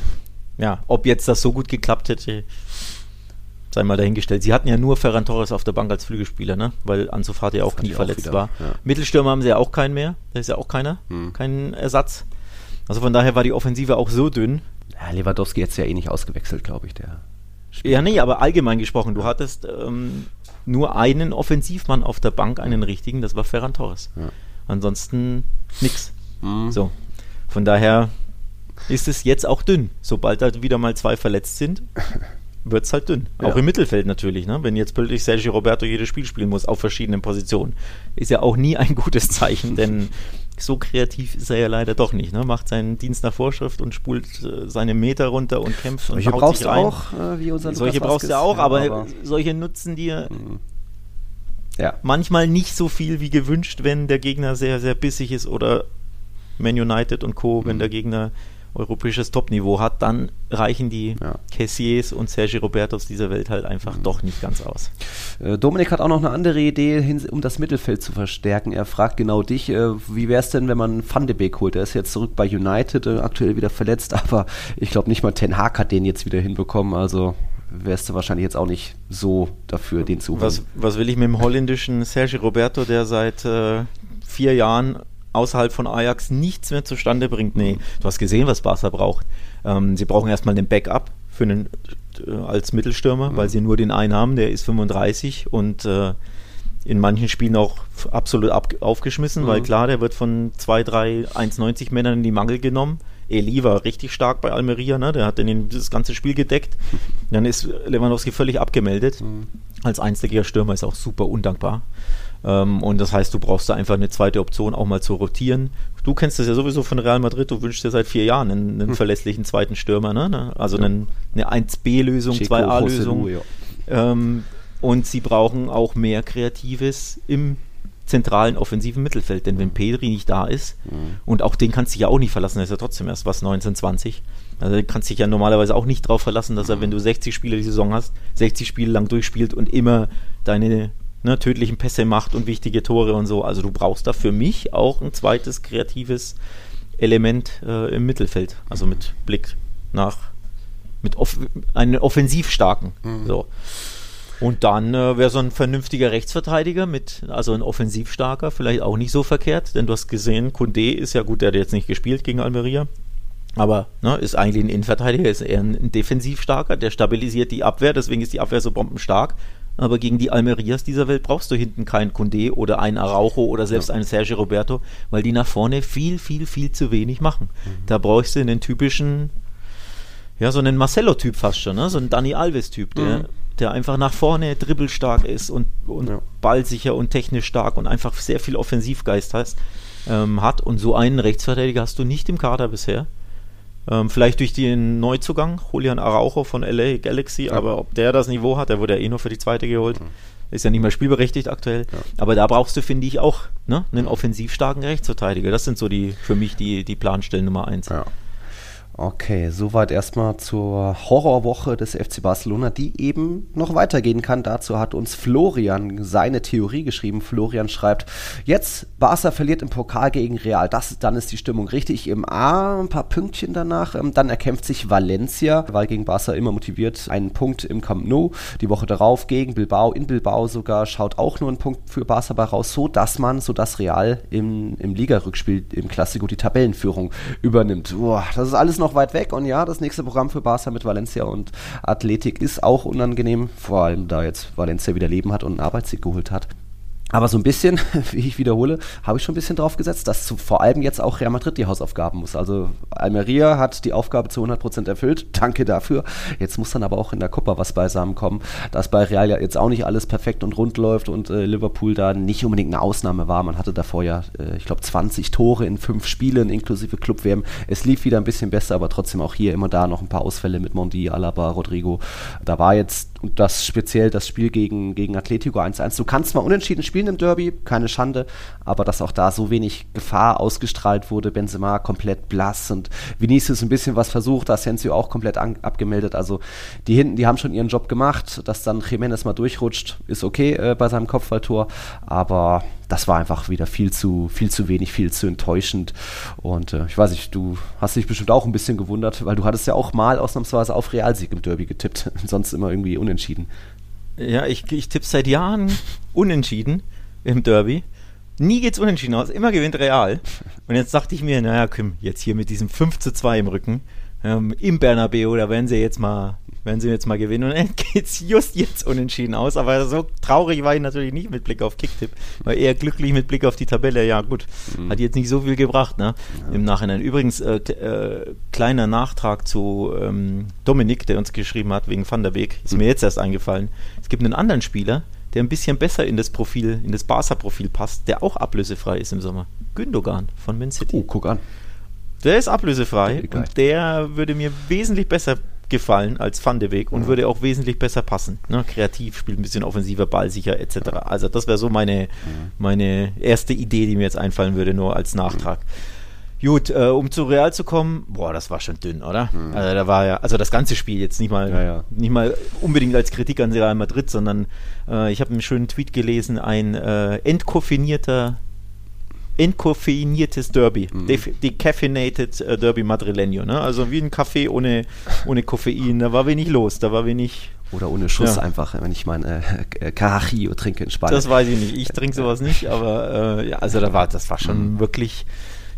[SPEAKER 3] ja, ob jetzt das so gut geklappt hätte, sei mal dahingestellt. Sie hatten ja nur Ferran Torres auf der Bank als Flügelspieler, ne? weil Ansu Fati ja auch nie verletzt auch war. Ja. Mittelstürmer haben sie ja auch keinen mehr, da ist ja auch keiner, mhm. kein Ersatz. Also von daher war die Offensive auch so dünn.
[SPEAKER 2] Ja, Lewandowski jetzt ja eh nicht ausgewechselt, glaube ich, der
[SPEAKER 3] ja, nee, aber allgemein gesprochen, du hattest ähm, nur einen Offensivmann auf der Bank, einen richtigen, das war Ferran Torres. Ja. Ansonsten nix. Mhm. So. Von daher ist es jetzt auch dünn. Sobald da wieder mal zwei verletzt sind, wird es halt dünn. Ja. Auch im Mittelfeld natürlich. Ne? Wenn jetzt plötzlich Sergio Roberto jedes Spiel spielen muss auf verschiedenen Positionen, ist ja auch nie ein gutes Zeichen, denn so kreativ ist er ja leider doch nicht. Ne? Macht seinen Dienst nach Vorschrift und spult äh, seine Meter runter und kämpft
[SPEAKER 2] solche
[SPEAKER 3] und
[SPEAKER 2] haut brauchst sich rein. du auch, äh, wie unser
[SPEAKER 3] Solche Lukas brauchst du auch, ja, aber, aber, solche nutzen dir mhm. ja. manchmal nicht so viel wie gewünscht, wenn der Gegner sehr, sehr bissig ist oder Man United und Co., wenn mhm. der Gegner europäisches Topniveau hat, dann reichen die ja. Cassiers und Sergi Robertos dieser Welt halt einfach mhm. doch nicht ganz aus.
[SPEAKER 2] Äh, Dominik hat auch noch eine andere Idee, um das Mittelfeld zu verstärken. Er fragt genau dich, äh, wie wäre es denn, wenn man Van de Beek holt? Er ist jetzt zurück bei United, äh, aktuell wieder verletzt, aber ich glaube nicht mal Ten Hag hat den jetzt wieder hinbekommen, also wärst du wahrscheinlich jetzt auch nicht so dafür, den zu holen.
[SPEAKER 3] Was, was will ich mit dem holländischen Sergi Roberto, der seit äh, vier Jahren außerhalb von Ajax nichts mehr zustande bringt. Nee, du hast gesehen, was Barca braucht. Ähm, sie brauchen erstmal den Backup für einen, äh, als Mittelstürmer, mhm. weil sie nur den einen haben, der ist 35 und äh, in manchen Spielen auch absolut ab, aufgeschmissen, mhm. weil klar, der wird von 2, 3, 1,90 Männern in die Mangel genommen. Eli war richtig stark bei Almeria, ne? der hat den, das ganze Spiel gedeckt. Dann ist Lewandowski völlig abgemeldet. Mhm. Als einziger Stürmer ist auch super undankbar. Ähm, und das heißt, du brauchst da einfach eine zweite Option, auch mal zu rotieren. Du kennst das ja sowieso von Real Madrid, du wünschst dir seit vier Jahren einen, einen hm. verlässlichen zweiten Stürmer, ne? ne? Also ja. einen, eine 1B-Lösung, 2A-Lösung. Ja. Ähm, und sie brauchen auch mehr Kreatives im zentralen offensiven Mittelfeld. Denn wenn Pedri nicht da ist, mhm. und auch den kannst du dich ja auch nicht verlassen, er ist ja trotzdem erst was 19, 20. Also du kannst dich ja normalerweise auch nicht darauf verlassen, dass er, wenn du 60 Spiele die Saison hast, 60 Spiele lang durchspielt und immer deine ne, tödlichen Pässe macht und wichtige Tore und so. Also du brauchst da für mich auch ein zweites kreatives Element äh, im Mittelfeld. Also mit Blick nach mit off einen offensiv starken. Mhm. So. Und dann äh, wäre so ein vernünftiger Rechtsverteidiger mit, also ein offensiv starker, vielleicht auch nicht so verkehrt, denn du hast gesehen, Kunde ist ja gut, der hat jetzt nicht gespielt gegen Almeria, aber ne, ist eigentlich ein Innenverteidiger, ist eher ein, ein defensiv starker, der stabilisiert die Abwehr, deswegen ist die Abwehr so bombenstark. Aber gegen die Almerias dieser Welt brauchst du hinten keinen Kunde oder einen Araujo oder selbst ja. einen Sergio Roberto, weil die nach vorne viel, viel, viel zu wenig machen. Mhm. Da brauchst du einen typischen ja, so einen Marcelo-Typ fast schon, ne? so ein Dani Alves-Typ, der, mhm. der einfach nach vorne dribbelstark ist und, und ja. ballsicher und technisch stark und einfach sehr viel Offensivgeist heißt, ähm, hat. Und so einen Rechtsverteidiger hast du nicht im Kader bisher. Ähm, vielleicht durch den Neuzugang, Julian Araujo von LA Galaxy, ja. aber ob der das Niveau hat, der wurde ja eh nur für die zweite geholt. Mhm. Ist ja nicht mehr spielberechtigt aktuell. Ja. Aber da brauchst du, finde ich, auch ne, einen offensiv starken Rechtsverteidiger. Das sind so die für mich die, die Planstellen Nummer eins.
[SPEAKER 2] Ja. Okay, soweit erstmal zur Horrorwoche des FC Barcelona, die eben noch weitergehen kann. Dazu hat uns Florian seine Theorie geschrieben. Florian schreibt, jetzt Barca verliert im Pokal gegen Real. Das, dann ist die Stimmung richtig im A, ein paar Pünktchen danach. Ähm, dann erkämpft sich Valencia, weil gegen Barca immer motiviert, einen Punkt im Camp Nou. Die Woche darauf gegen Bilbao, in Bilbao sogar, schaut auch nur ein Punkt für Barca bei raus, so dass man, so dass Real im, im Liga-Rückspiel im Klassiko die Tabellenführung übernimmt. Boah, das ist alles noch weit weg und ja, das nächste Programm für Barca mit Valencia und Athletik ist auch unangenehm, vor allem da jetzt Valencia wieder Leben hat und einen Arbeitssieg geholt hat. Aber so ein bisschen, wie ich wiederhole, habe ich schon ein bisschen drauf gesetzt, dass zu, vor allem jetzt auch Real Madrid die Hausaufgaben muss. Also Almeria hat die Aufgabe zu 100% erfüllt. Danke dafür. Jetzt muss dann aber auch in der Copa was beisammen kommen, dass bei Real ja jetzt auch nicht alles perfekt und rund läuft und äh, Liverpool da nicht unbedingt eine Ausnahme war. Man hatte davor ja, äh, ich glaube, 20 Tore in fünf Spielen inklusive Club-WM. Es lief wieder ein bisschen besser, aber trotzdem auch hier immer da noch ein paar Ausfälle mit Mondi, Alaba, Rodrigo. Da war jetzt, und das speziell das Spiel gegen, gegen Atletico 1-1. Du kannst mal unentschieden spielen, im Derby, keine Schande, aber dass auch da so wenig Gefahr ausgestrahlt wurde, Benzema komplett blass und Vinicius ein bisschen was versucht, Asensio auch komplett an, abgemeldet, also die hinten, die haben schon ihren Job gemacht, dass dann Jiménez mal durchrutscht, ist okay äh, bei seinem Kopfballtor, aber das war einfach wieder viel zu, viel zu wenig, viel zu enttäuschend. Und äh, ich weiß nicht, du hast dich bestimmt auch ein bisschen gewundert, weil du hattest ja auch mal ausnahmsweise auf Realsieg im Derby getippt, sonst immer irgendwie unentschieden.
[SPEAKER 3] Ja, ich, ich tippe seit Jahren unentschieden im Derby. Nie geht's unentschieden aus, immer gewinnt Real. Und jetzt dachte ich mir, naja, komm, jetzt hier mit diesem 5 zu 2 im Rücken, ähm, im Bernabeu, da werden sie jetzt mal, werden sie jetzt mal gewinnen. Und dann geht's just jetzt unentschieden aus. Aber so traurig war ich natürlich nicht mit Blick auf Kicktipp, war eher glücklich mit Blick auf die Tabelle. Ja, gut, mhm. hat jetzt nicht so viel gebracht, ne? Ja. Im Nachhinein. Übrigens, äh, äh, kleiner Nachtrag zu ähm, Dominik, der uns geschrieben hat wegen Van der Beek, ist mhm. mir jetzt erst eingefallen. Es gibt einen anderen Spieler, der ein bisschen besser in das Profil, in das Barca-Profil passt, der auch ablösefrei ist im Sommer. Gündogan von Man City.
[SPEAKER 2] Oh, guck an.
[SPEAKER 3] Der ist ablösefrei okay, und der würde mir wesentlich besser gefallen als Van de Beek und mhm. würde auch wesentlich besser passen. Ne? Kreativ, spielt ein bisschen offensiver, ballsicher etc. Also das wäre so meine, mhm. meine erste Idee, die mir jetzt einfallen würde, nur als Nachtrag. Gut, äh, um zu Real zu kommen, boah, das war schon dünn, oder? Mhm. Also da war ja, also das ganze Spiel jetzt nicht mal, ja, ja. nicht mal unbedingt als Kritik an Real Madrid, sondern äh, ich habe einen schönen Tweet gelesen, ein äh, entkoffinierter entkoffeiniertes Derby, mhm. decaffeinated äh, Derby Madrileño, ne? Also wie ein Kaffee ohne, ohne Koffein, da war wenig los, da war wenig
[SPEAKER 2] oder ohne Schuss ja. einfach, wenn ich mein äh, äh Carajillo trinke in Spanien.
[SPEAKER 3] Das weiß ich nicht. Ich trinke sowas nicht, aber äh, ja, also da war, das war schon mhm. wirklich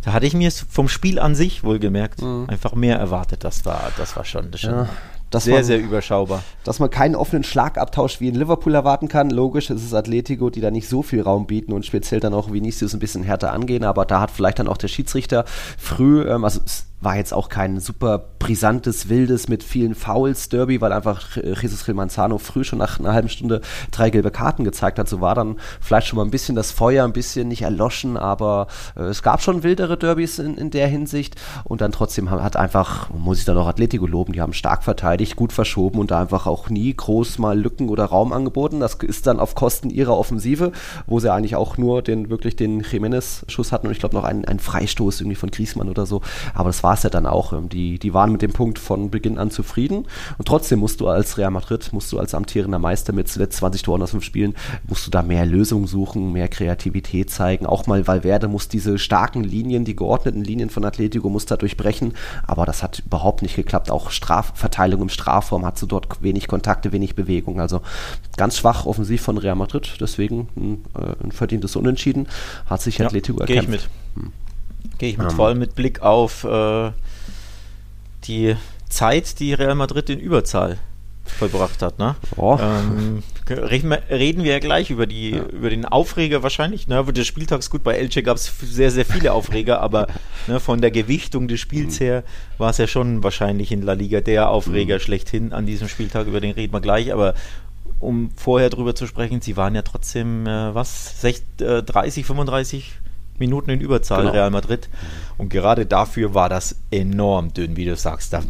[SPEAKER 3] da hatte ich mir vom Spiel an sich wohlgemerkt mhm. einfach mehr erwartet. Das war, das war schon, das schon ja, sehr, man, sehr überschaubar.
[SPEAKER 2] Dass man keinen offenen Schlagabtausch wie in Liverpool erwarten kann. Logisch, es ist Atletico, die da nicht so viel Raum bieten und speziell dann auch Vinicius ein bisschen härter angehen. Aber da hat vielleicht dann auch der Schiedsrichter früh, ähm, also war jetzt auch kein super brisantes, wildes mit vielen Fouls Derby, weil einfach Jesus Gil Manzano früh schon nach einer halben Stunde drei gelbe Karten gezeigt hat. So war dann vielleicht schon mal ein bisschen das Feuer, ein bisschen nicht erloschen, aber äh, es gab schon wildere Derbys in, in der Hinsicht und dann trotzdem hat einfach, muss ich dann auch Atletico loben, die haben stark verteidigt, gut verschoben und da einfach auch nie groß mal Lücken oder Raum angeboten. Das ist dann auf Kosten ihrer Offensive, wo sie eigentlich auch nur den wirklich den Jimenez-Schuss hatten und ich glaube noch einen, einen Freistoß irgendwie von Griesmann oder so. Aber das war war es ja dann auch. Ähm, die, die waren mit dem Punkt von Beginn an zufrieden. Und trotzdem musst du als Real Madrid, musst du als amtierender Meister mit zuletzt 20 Toren aus fünf Spielen, musst du da mehr Lösungen suchen, mehr Kreativität zeigen. Auch mal Valverde muss diese starken Linien, die geordneten Linien von Atletico muss da durchbrechen. Aber das hat überhaupt nicht geklappt. Auch Strafverteilung im Strafraum hat du dort wenig Kontakte, wenig Bewegung. Also ganz schwach offensiv von Real Madrid. Deswegen ein, äh, ein verdientes Unentschieden. Hat sich ja, Atletico erkämpft.
[SPEAKER 3] Gehe ich mit. Hm. Gehe ich mit ähm. voll mit Blick auf äh, die Zeit, die Real Madrid in Überzahl vollbracht hat. Ne? Oh. Ähm, reden, wir, reden wir ja gleich über, die, ja. über den Aufreger wahrscheinlich. Ne? Der Spieltagsgut bei Elche gab es sehr, sehr viele Aufreger, aber ne, von der Gewichtung des Spiels mhm. her war es ja schon wahrscheinlich in La Liga der Aufreger mhm. schlechthin an diesem Spieltag, über den reden wir gleich, aber um vorher drüber zu sprechen, sie waren ja trotzdem, äh, was, 60, äh, 30, 35 Minuten in Überzahl, genau. Real Madrid. Und gerade dafür war das enorm dünn, wie du sagst. Da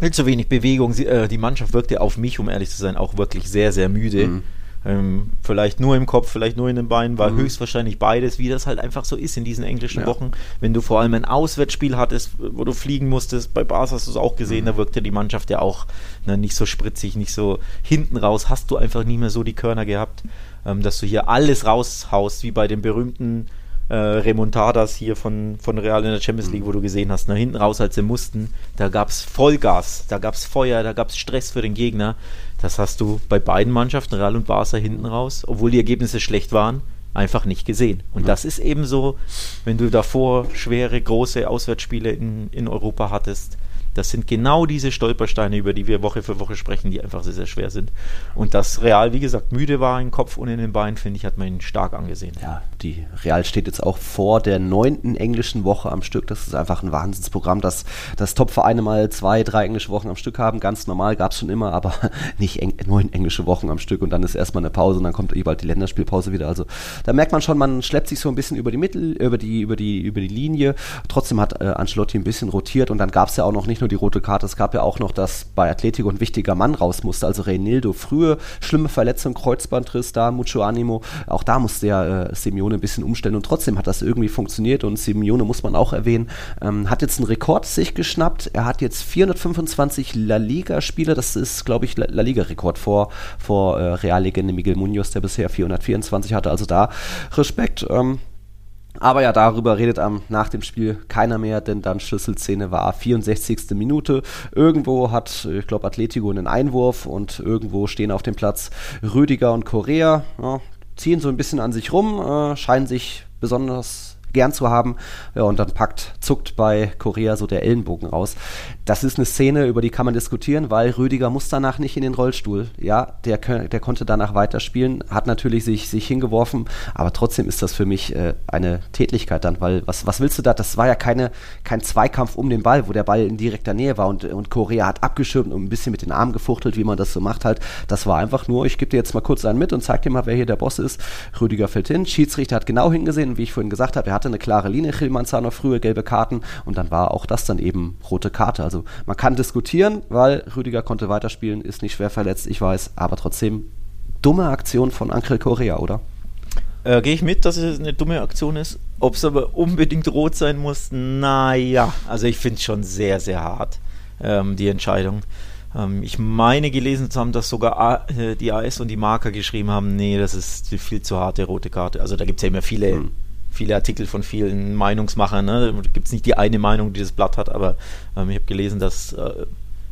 [SPEAKER 3] viel zu wenig Bewegung. Sie, äh, die Mannschaft wirkte auf mich, um ehrlich zu sein, auch wirklich sehr, sehr müde. Mhm. Ähm, vielleicht nur im Kopf, vielleicht nur in den Beinen, war mhm. höchstwahrscheinlich beides, wie das halt einfach so ist in diesen englischen ja. Wochen. Wenn du vor allem ein Auswärtsspiel hattest, wo du fliegen musstest, bei Bars hast du es auch gesehen, mhm. da wirkte die Mannschaft ja auch ne, nicht so spritzig, nicht so hinten raus, hast du einfach nie mehr so die Körner gehabt, ähm, dass du hier alles raushaust, wie bei den berühmten äh, Remontadas hier von, von Real in der Champions League, wo du gesehen hast, nach hinten raus, als sie mussten, da gab es Vollgas, da gab es Feuer, da gab es Stress für den Gegner. Das hast du bei beiden Mannschaften, Real und Barca, hinten raus, obwohl die Ergebnisse schlecht waren, einfach nicht gesehen. Und ja. das ist eben so, wenn du davor schwere, große Auswärtsspiele in, in Europa hattest, das sind genau diese Stolpersteine, über die wir Woche für Woche sprechen, die einfach sehr, sehr schwer sind. Und dass Real, wie gesagt, müde war im Kopf und in den Beinen, finde ich, hat man ihn stark angesehen.
[SPEAKER 2] Ja, die Real steht jetzt auch vor der neunten englischen Woche am Stück. Das ist einfach ein Wahnsinnsprogramm, dass, dass Top-Vereine mal zwei, drei englische Wochen am Stück haben. Ganz normal, gab es schon immer, aber nicht eng, neun englische Wochen am Stück und dann ist erstmal eine Pause und dann kommt eh bald die Länderspielpause wieder. Also da merkt man schon, man schleppt sich so ein bisschen über die Mittel, über die, über die, über die Linie. Trotzdem hat äh, Ancelotti ein bisschen rotiert und dann gab es ja auch noch nicht nur die rote Karte, es gab ja auch noch, dass bei Atletico ein wichtiger Mann raus musste, also Reynildo. Frühe schlimme Verletzung, Kreuzbandriss da, mucho animo. Auch da musste ja äh, Simeone ein bisschen umstellen und trotzdem hat das irgendwie funktioniert und Simeone muss man auch erwähnen, ähm, hat jetzt einen Rekord sich geschnappt. Er hat jetzt 425 La Liga-Spiele, das ist, glaube ich, La Liga-Rekord vor, vor äh, Reallegende Miguel Munoz, der bisher 424 hatte. Also da Respekt. Ähm, aber ja, darüber redet am, nach dem Spiel keiner mehr, denn dann Schlüsselszene war 64. Minute. Irgendwo hat, ich glaube, Atletico einen Einwurf und irgendwo stehen auf dem Platz Rüdiger und Korea. Ja, ziehen so ein bisschen an sich rum, äh, scheinen sich besonders gern zu haben. Ja, und dann packt, zuckt bei Korea so der Ellenbogen raus. Das ist eine Szene, über die kann man diskutieren, weil Rüdiger muss danach nicht in den Rollstuhl. Ja, der, der konnte danach weiterspielen, hat natürlich sich, sich hingeworfen, aber trotzdem ist das für mich äh, eine Tätlichkeit dann, weil was, was willst du da? Das war ja keine, kein Zweikampf um den Ball, wo der Ball in direkter Nähe war und, und Korea hat abgeschirmt und ein bisschen mit den Armen gefuchtelt, wie man das so macht halt. Das war einfach nur, ich gebe dir jetzt mal kurz einen mit und zeig dir mal, wer hier der Boss ist. Rüdiger fällt hin, Schiedsrichter hat genau hingesehen, wie ich vorhin gesagt habe, er hatte eine klare Linie, Gil Manzano frühe gelbe Karten und dann war auch das dann eben rote Karte. Also man kann diskutieren, weil Rüdiger konnte weiterspielen, ist nicht schwer verletzt, ich weiß, aber trotzdem dumme Aktion von Ankel Correa, oder?
[SPEAKER 3] Äh, Gehe ich mit, dass es eine dumme Aktion ist. Ob es aber unbedingt rot sein muss, naja. Also ich finde es schon sehr, sehr hart, ähm, die Entscheidung. Ähm, ich meine gelesen zu haben, dass sogar A, äh, die AS und die Marker geschrieben haben, nee, das ist die viel zu harte rote Karte. Also da gibt es ja immer viele hm viele Artikel von vielen Meinungsmachern. Ne? Da gibt es nicht die eine Meinung, die das Blatt hat, aber ähm, ich habe gelesen, dass äh,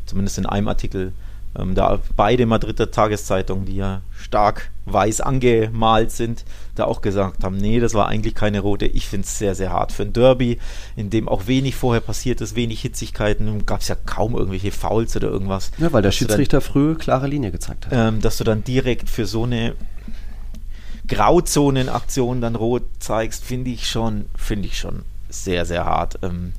[SPEAKER 3] zumindest in einem Artikel ähm, da beide Madrider Tageszeitungen, die ja stark weiß angemalt sind, da auch gesagt haben, nee, das war eigentlich keine rote. Ich finde es sehr, sehr hart für ein Derby, in dem auch wenig vorher passiert ist, wenig Hitzigkeiten, gab es ja kaum irgendwelche Fouls oder irgendwas.
[SPEAKER 2] Ja, weil der Schiedsrichter dann, früh klare Linie gezeigt hat.
[SPEAKER 3] Ähm, dass du dann direkt für so eine Grauzonenaktion dann rot zeigst, finde ich schon, finde ich schon sehr, sehr hart. Ähm,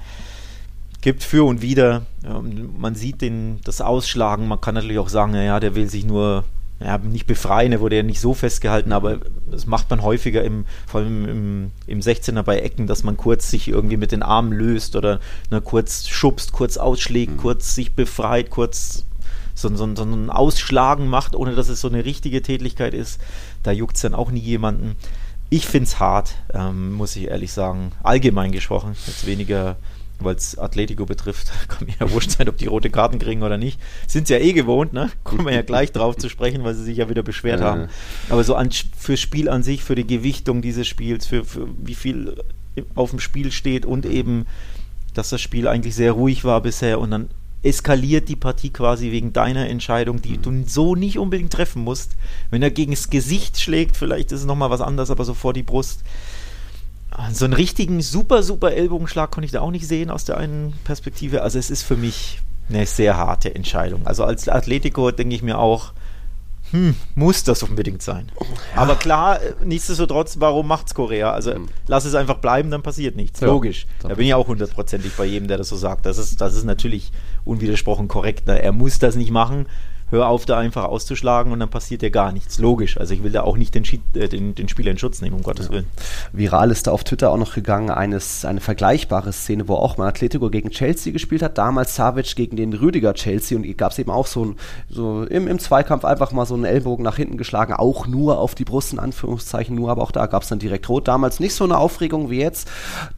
[SPEAKER 3] gibt für und wieder. Ähm, man sieht den, das Ausschlagen. Man kann natürlich auch sagen, naja, der will sich nur ja, nicht befreien, er wurde ja nicht so festgehalten, aber das macht man häufiger im, vor allem im, im 16er bei Ecken, dass man kurz sich irgendwie mit den Armen löst oder ne, kurz schubst, kurz ausschlägt, mhm. kurz sich befreit, kurz so, so, so ein Ausschlagen macht, ohne dass es so eine richtige Tätigkeit ist. Da juckt es dann auch nie jemanden. Ich finde es hart, ähm, muss ich ehrlich sagen. Allgemein gesprochen. Jetzt weniger, weil es Atletico betrifft. Kann mir ja wurscht sein, ob die rote Karten kriegen oder nicht. Sind sie ja eh gewohnt, ne? Kommen wir ja gleich drauf zu sprechen, weil sie sich ja wieder beschwert haben. Aber so an, fürs Spiel an sich, für die Gewichtung dieses Spiels, für, für wie viel auf dem Spiel steht und eben, dass das Spiel eigentlich sehr ruhig war bisher und dann eskaliert die Partie quasi wegen deiner Entscheidung, die du so nicht unbedingt treffen musst. Wenn er gegen das Gesicht schlägt, vielleicht ist es nochmal was anderes, aber so vor die Brust. So einen richtigen super, super Ellbogenschlag konnte ich da auch nicht sehen aus der einen Perspektive. Also es ist für mich eine sehr harte Entscheidung. Also als Atletico denke ich mir auch, hm, muss das unbedingt sein. Ja. Aber klar, nichtsdestotrotz, warum macht's Korea? Also mhm. lass es einfach bleiben, dann passiert nichts. Ja, Logisch. Da bin ich auch hundertprozentig bei jedem, der das so sagt. Das ist, das ist natürlich unwidersprochen korrekt. Ne? Er muss das nicht machen hör auf, da einfach auszuschlagen und dann passiert ja gar nichts. Logisch. Also ich will da auch nicht den, Schied, äh, den, den Spieler in Schutz nehmen, um Gottes ja. Willen.
[SPEAKER 2] Viral ist da auf Twitter auch noch gegangen, eines, eine vergleichbare Szene, wo auch mal Atletico gegen Chelsea gespielt hat, damals Savic gegen den Rüdiger Chelsea und gab es eben auch so, ein, so im, im Zweikampf einfach mal so einen Ellbogen nach hinten geschlagen, auch nur auf die Brust, in Anführungszeichen nur, aber auch da gab es dann direkt rot. Damals nicht so eine Aufregung wie jetzt,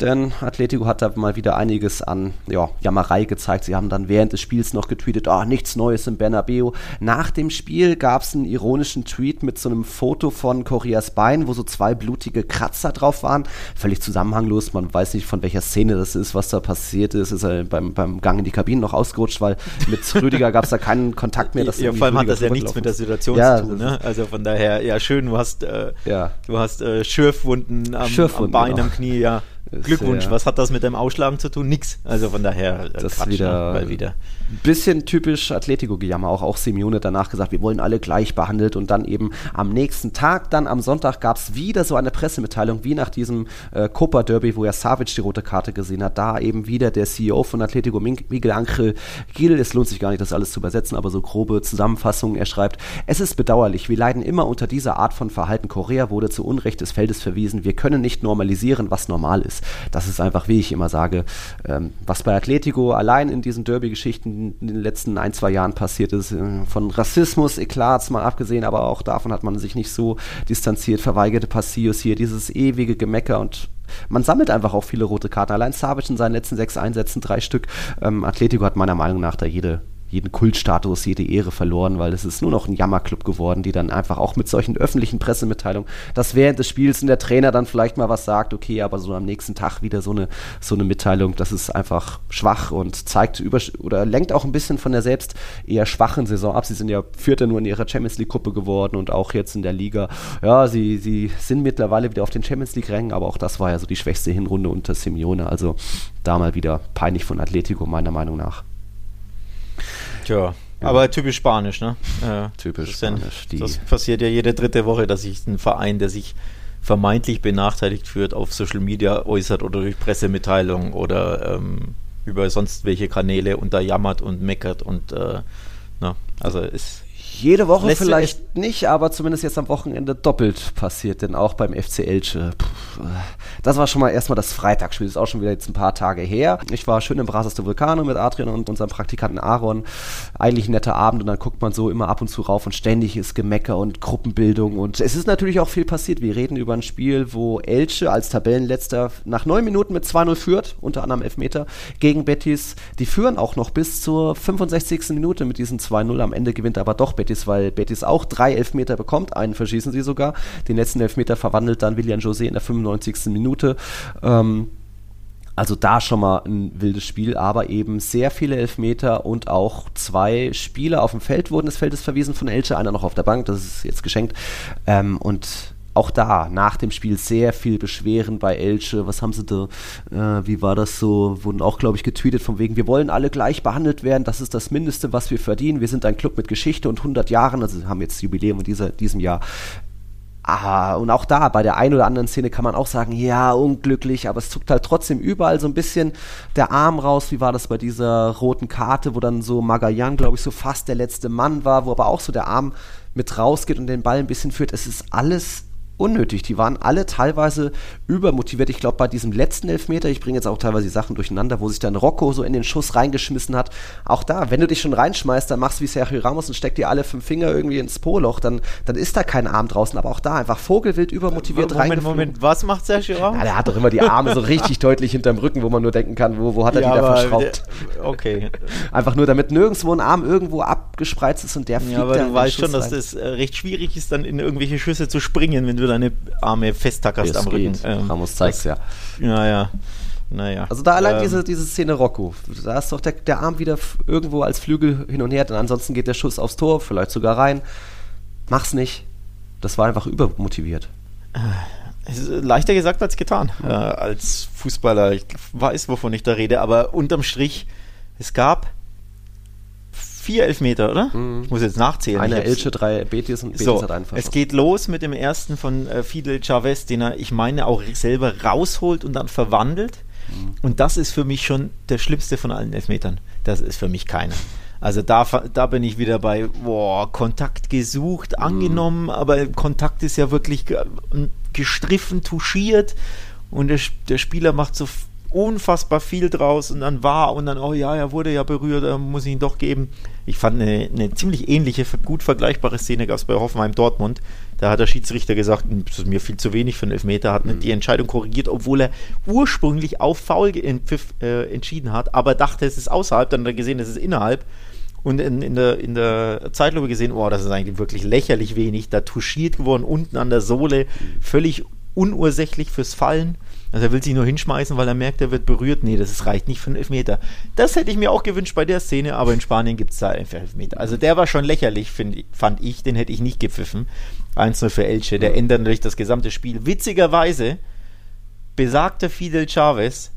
[SPEAKER 2] denn Atletico hat da mal wieder einiges an ja, Jammerei gezeigt. Sie haben dann während des Spiels noch getweetet, oh, nichts Neues im Bernabeu. Nach dem Spiel gab es einen ironischen Tweet mit so einem Foto von Corrias Bein, wo so zwei blutige Kratzer drauf waren. Völlig zusammenhanglos. Man weiß nicht, von welcher Szene das ist, was da passiert ist. Ist er beim, beim Gang in die Kabine noch ausgerutscht, weil mit Rüdiger gab es da keinen Kontakt mehr.
[SPEAKER 3] ja, vor allem hat das ja nichts mit der Situation ja, zu tun. Ne? Also von daher, ja, schön, du hast, äh, ja. du hast äh, Schürfwunden am, Schürfwunden, am Bein, genau. am Knie, ja. Glückwunsch, ja. was hat das mit dem Ausschlagen zu tun? Nix. Also von daher,
[SPEAKER 2] äh, das Quatsch, wieder, ne? wieder. Bisschen typisch Atletico-Gejammer, auch, auch Simeone danach gesagt, wir wollen alle gleich behandelt und dann eben am nächsten Tag, dann am Sonntag gab es wieder so eine Pressemitteilung, wie nach diesem äh, Copa Derby, wo ja Savic die rote Karte gesehen hat, da eben wieder der CEO von Atletico, Miguel Angel Gil, es lohnt sich gar nicht, das alles zu übersetzen, aber so grobe Zusammenfassungen, er schreibt, es ist bedauerlich, wir leiden immer unter dieser Art von Verhalten, Korea wurde zu Unrecht des Feldes verwiesen, wir können nicht normalisieren, was normal ist. Das ist einfach, wie ich immer sage, ähm, was bei Atletico allein in diesen Derby-Geschichten in den letzten ein, zwei Jahren passiert ist. Äh, von Rassismus, Eklats mal abgesehen, aber auch davon hat man sich nicht so distanziert. Verweigerte Passios hier, dieses ewige Gemecker und man sammelt einfach auch viele rote Karten. Allein Savic in seinen letzten sechs Einsätzen, drei Stück. Ähm, Atletico hat meiner Meinung nach da jede jeden Kultstatus, jede Ehre verloren, weil es ist nur noch ein Jammerclub geworden, die dann einfach auch mit solchen öffentlichen Pressemitteilungen, dass während des Spiels der Trainer dann vielleicht mal was sagt, okay, aber so am nächsten Tag wieder so eine, so eine Mitteilung, das ist einfach schwach und zeigt über oder lenkt auch ein bisschen von der selbst eher schwachen Saison ab. Sie sind ja Vierter nur in ihrer Champions League Gruppe geworden und auch jetzt in der Liga. Ja, sie, sie sind mittlerweile wieder auf den Champions League Rängen, aber auch das war ja so die schwächste Hinrunde unter Simeone. Also da mal wieder peinlich von Atletico meiner Meinung nach.
[SPEAKER 3] Tja, ja. aber typisch Spanisch, ne?
[SPEAKER 2] Ja, typisch Spanisch.
[SPEAKER 3] Dann, das passiert ja jede dritte Woche, dass sich ein Verein, der sich vermeintlich benachteiligt führt, auf Social Media äußert oder durch Pressemitteilungen oder ähm, über sonst welche Kanäle unterjammert und meckert und äh, na, also ist
[SPEAKER 2] jede Woche vielleicht nicht, aber zumindest jetzt am Wochenende doppelt passiert, denn auch beim FC Elche. Das war schon mal erstmal das Freitagsspiel, das ist auch schon wieder jetzt ein paar Tage her. Ich war schön im Brasas de Vulcano mit Adrian und unserem Praktikanten Aaron. Eigentlich ein netter Abend und dann guckt man so immer ab und zu rauf und ständig ist Gemecker und Gruppenbildung und es ist natürlich auch viel passiert. Wir reden über ein Spiel, wo Elche als Tabellenletzter nach neun Minuten mit 2-0 führt, unter anderem Elfmeter, gegen Betis. Die führen auch noch bis zur 65. Minute mit diesen 2-0. Am Ende gewinnt aber doch Betis Betis, weil Betis auch drei Elfmeter bekommt. Einen verschießen sie sogar. Den letzten Elfmeter verwandelt dann William José in der 95. Minute. Ähm, also da schon mal ein wildes Spiel, aber eben sehr viele Elfmeter und auch zwei Spieler auf dem Feld wurden des Feldes verwiesen von Elche, einer noch auf der Bank, das ist jetzt geschenkt. Ähm, und auch da nach dem Spiel sehr viel Beschweren bei Elche. Was haben sie da? Äh, wie war das so? Wurden auch, glaube ich, getweetet von wegen, wir wollen alle gleich behandelt werden. Das ist das Mindeste, was wir verdienen. Wir sind ein Club mit Geschichte und 100 Jahren. Also haben jetzt Jubiläum in dieser, diesem Jahr. Ah, und auch da, bei der einen oder anderen Szene kann man auch sagen, ja, unglücklich, aber es zuckt halt trotzdem überall so ein bisschen der Arm raus. Wie war das bei dieser roten Karte, wo dann so Magayan, glaube ich, so fast der letzte Mann war, wo aber auch so der Arm mit rausgeht und den Ball ein bisschen führt. Es ist alles unnötig. Die waren alle teilweise übermotiviert. Ich glaube, bei diesem letzten Elfmeter, ich bringe jetzt auch teilweise die Sachen durcheinander, wo sich dann Rocco so in den Schuss reingeschmissen hat. Auch da, wenn du dich schon reinschmeißt, dann machst du wie Sergio Ramos und steck dir alle fünf Finger irgendwie ins Po-Loch, dann, dann ist da kein Arm draußen. Aber auch da einfach vogelwild übermotiviert
[SPEAKER 3] rein. Moment, Moment, was macht Sergio Ramos?
[SPEAKER 2] Ja, der hat doch immer die Arme so richtig deutlich hinterm Rücken, wo man nur denken kann, wo, wo hat er ja, die da verschraubt?
[SPEAKER 3] Der, okay.
[SPEAKER 2] Einfach nur, damit nirgendwo ein Arm irgendwo abgespreizt ist und der fliegt
[SPEAKER 3] Ja, aber du weißt schon, dass das äh, recht schwierig ist, dann in irgendwelche Schüsse zu springen, wenn du deine Arme festtackerst am Rücken.
[SPEAKER 2] Ähm, Ramos zeigt ja.
[SPEAKER 3] Naja. Naja.
[SPEAKER 2] Also da allein ähm, diese, diese Szene Rocco. Da ist doch der, der Arm wieder irgendwo als Flügel hin und her, denn ansonsten geht der Schuss aufs Tor, vielleicht sogar rein. Mach's nicht. Das war einfach übermotiviert.
[SPEAKER 3] leichter gesagt als getan. Äh, als Fußballer, ich weiß, wovon ich da rede, aber unterm Strich, es gab vier Elfmeter, oder?
[SPEAKER 2] Mhm.
[SPEAKER 3] Ich muss jetzt nachzählen.
[SPEAKER 2] Eine Elche, drei Betis und Betis
[SPEAKER 3] so,
[SPEAKER 2] hat einen
[SPEAKER 3] Es geht los mit dem ersten von äh, Fidel Chavez, den er, ich meine, auch selber rausholt und dann verwandelt. Mhm. Und das ist für mich schon der schlimmste von allen Elfmetern. Das ist für mich keiner. Also da, da bin ich wieder bei, boah, Kontakt gesucht, mhm. angenommen, aber Kontakt ist ja wirklich gestriffen, touchiert und der, der Spieler macht so unfassbar viel draus und dann war und dann, oh ja, er wurde ja berührt, da muss ich ihn doch geben. Ich fand eine, eine ziemlich ähnliche, gut vergleichbare Szene gab es bei Hoffenheim Dortmund. Da hat der Schiedsrichter gesagt, hm, das ist mir viel zu wenig für einen Elfmeter, hat mhm. die Entscheidung korrigiert, obwohl er ursprünglich auf Foul äh, entschieden hat, aber dachte, es ist außerhalb, dann hat er gesehen, es ist innerhalb. Und in, in, der, in der Zeitlupe gesehen, oh, das ist eigentlich wirklich lächerlich wenig. Da touchiert geworden, unten an der Sohle, völlig unursächlich fürs Fallen. Also er will sich nur hinschmeißen, weil er merkt, er wird berührt. Nee, das reicht nicht für einen Elfmeter. Das hätte ich mir auch gewünscht bei der Szene, aber in Spanien gibt es da einfach Elfmeter. Also der war schon lächerlich, find, fand ich. Den hätte ich nicht gepfiffen. 1-0 für Elche. Der ändert natürlich das gesamte Spiel. Witzigerweise besagter Fidel Chavez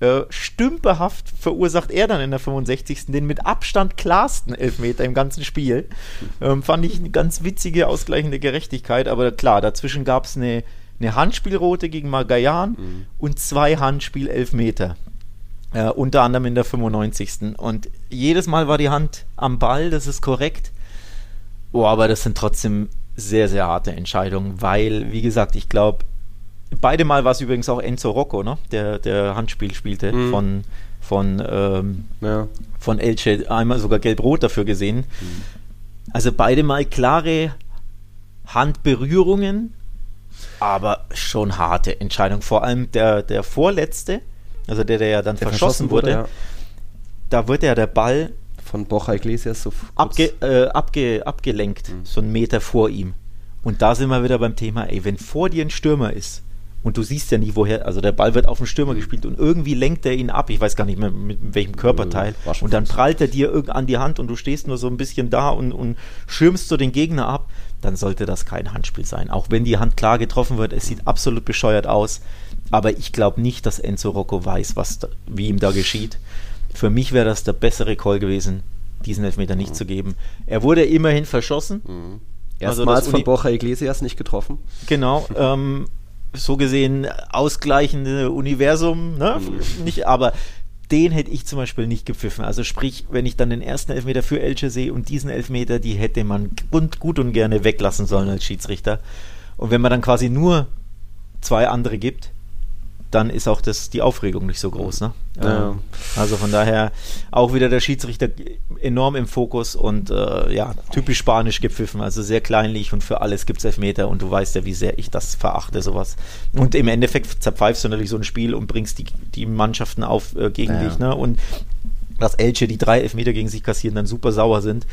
[SPEAKER 3] äh, stümperhaft verursacht er dann in der 65. den mit Abstand klarsten Elfmeter im ganzen Spiel. Ähm, fand ich eine ganz witzige, ausgleichende Gerechtigkeit, aber klar, dazwischen gab es eine eine Handspielrote gegen Magayan mhm. und zwei Handspiel-Elfmeter. Äh, unter anderem in der 95. Und jedes Mal war die Hand am Ball, das ist korrekt. Oh, aber das sind trotzdem sehr, sehr harte Entscheidungen, weil, wie gesagt, ich glaube, beide Mal war es übrigens auch Enzo Rocco, ne? der, der Handspiel spielte mhm. von, von, ähm, ja. von Elche, einmal sogar gelb-rot dafür gesehen. Mhm. Also beide Mal klare Handberührungen, aber schon harte Entscheidung. Vor allem der, der vorletzte, also der, der ja dann der verschossen, verschossen, wurde, ja. da wird ja der Ball
[SPEAKER 2] von Bocha Iglesias so
[SPEAKER 3] abge, äh, abge, abgelenkt, mhm. so einen Meter vor ihm. Und da sind wir wieder beim Thema, ey, wenn vor dir ein Stürmer ist und du siehst ja nie woher, also der Ball wird auf den Stürmer mhm. gespielt und irgendwie lenkt er ihn ab, ich weiß gar nicht mehr mit, mit welchem Körperteil, mhm, und dann prallt er dir an die Hand und du stehst nur so ein bisschen da und, und schirmst so den Gegner ab, dann sollte das kein Handspiel sein. Auch wenn die Hand klar getroffen wird, es sieht absolut bescheuert aus. Aber ich glaube nicht, dass Enzo Rocco weiß, was da, wie ihm da geschieht. Für mich wäre das der bessere Call gewesen, diesen Elfmeter nicht mhm. zu geben. Er wurde immerhin verschossen.
[SPEAKER 2] Mhm. Also Erstmals also von Borja Iglesias nicht getroffen.
[SPEAKER 3] Genau. Ähm, so gesehen ausgleichende Universum, ne? Mhm. Nicht, aber den hätte ich zum Beispiel nicht gepfiffen. Also sprich, wenn ich dann den ersten Elfmeter für Elche sehe und diesen Elfmeter, die hätte man gut, gut und gerne weglassen sollen als Schiedsrichter. Und wenn man dann quasi nur zwei andere gibt, dann ist auch das, die Aufregung nicht so groß. Ne? Ja. Ähm, also von daher auch wieder der Schiedsrichter enorm im Fokus und äh, ja, typisch spanisch gepfiffen, also sehr kleinlich und für alles gibt es Elfmeter und du weißt ja, wie sehr ich das verachte, sowas. Und im Endeffekt zerpfeifst du natürlich so ein Spiel und bringst die, die Mannschaften auf äh, gegen ja. dich. Ne? Und dass Elche die drei Elfmeter gegen sich kassieren, dann super sauer sind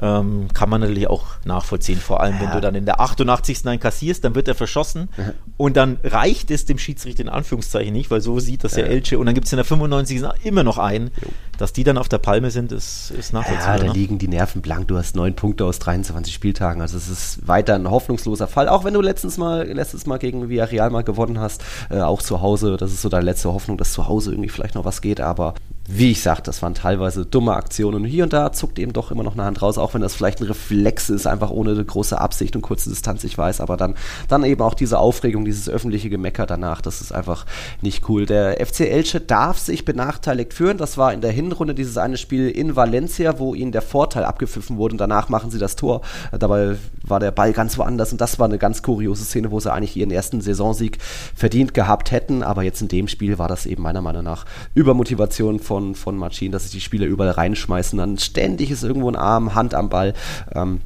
[SPEAKER 3] ähm, kann man natürlich auch nachvollziehen. Vor allem, ja. wenn du dann in der 88. einen kassierst, dann wird er verschossen mhm. und dann reicht es dem Schiedsrichter in Anführungszeichen nicht, weil so sieht das ja, ja Elche und dann gibt es in der 95. immer noch einen. Jo. Dass die dann auf der Palme sind, ist, ist nachvollziehbar.
[SPEAKER 2] Ja, da ne? liegen die Nerven blank. Du hast neun Punkte aus 23 Spieltagen. Also es ist weiter ein hoffnungsloser Fall. Auch wenn du letztens mal, letztes Mal gegen Villarreal mal gewonnen hast, äh, auch zu Hause. Das ist so deine letzte Hoffnung, dass zu Hause irgendwie vielleicht noch was geht. Aber wie ich sagte, das waren teilweise dumme Aktionen. Und hier und da zuckt eben doch immer noch eine Hand raus, auch wenn das vielleicht ein Reflex ist, einfach ohne eine große Absicht und kurze Distanz, ich weiß. Aber dann, dann eben auch diese Aufregung, dieses öffentliche Gemecker danach, das ist einfach nicht cool. Der FC Elche darf sich benachteiligt führen. Das war in der Hinrunde dieses eine Spiel in Valencia, wo ihnen der Vorteil abgepfiffen wurde und danach machen sie das Tor. Dabei war der Ball ganz woanders und das war eine ganz kuriose Szene, wo sie eigentlich ihren ersten Saisonsieg verdient gehabt hätten. Aber jetzt in dem Spiel war das eben meiner Meinung nach Übermotivation von von, Machin, dass sich die Spieler überall reinschmeißen. Dann ständig ist irgendwo ein Arm, Hand am Ball. Ähm,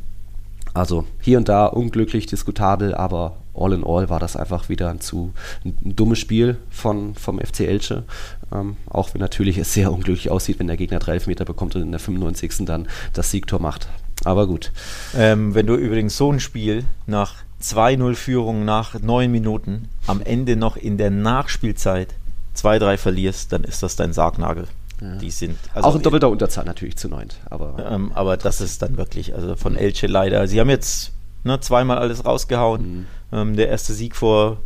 [SPEAKER 2] also hier und da unglücklich, diskutabel, aber all in all war das einfach wieder ein zu ein, dummes Spiel von, vom FC Elche. Ähm, auch wenn natürlich es sehr unglücklich aussieht, wenn der Gegner drei Meter bekommt und in der 95. dann das Siegtor macht. Aber gut.
[SPEAKER 3] Ähm, wenn du übrigens so ein Spiel nach 2-0 Führung nach neun Minuten am Ende noch in der Nachspielzeit 2-3 verlierst, dann ist das dein Sargnagel.
[SPEAKER 2] Ja. Die sind also auch in doppelter Unterzahl natürlich zu neunt,
[SPEAKER 3] aber ähm, aber das ist dann wirklich also von Elche leider. Sie haben jetzt ne, zweimal alles rausgehauen. Mhm. Ähm, der erste Sieg vor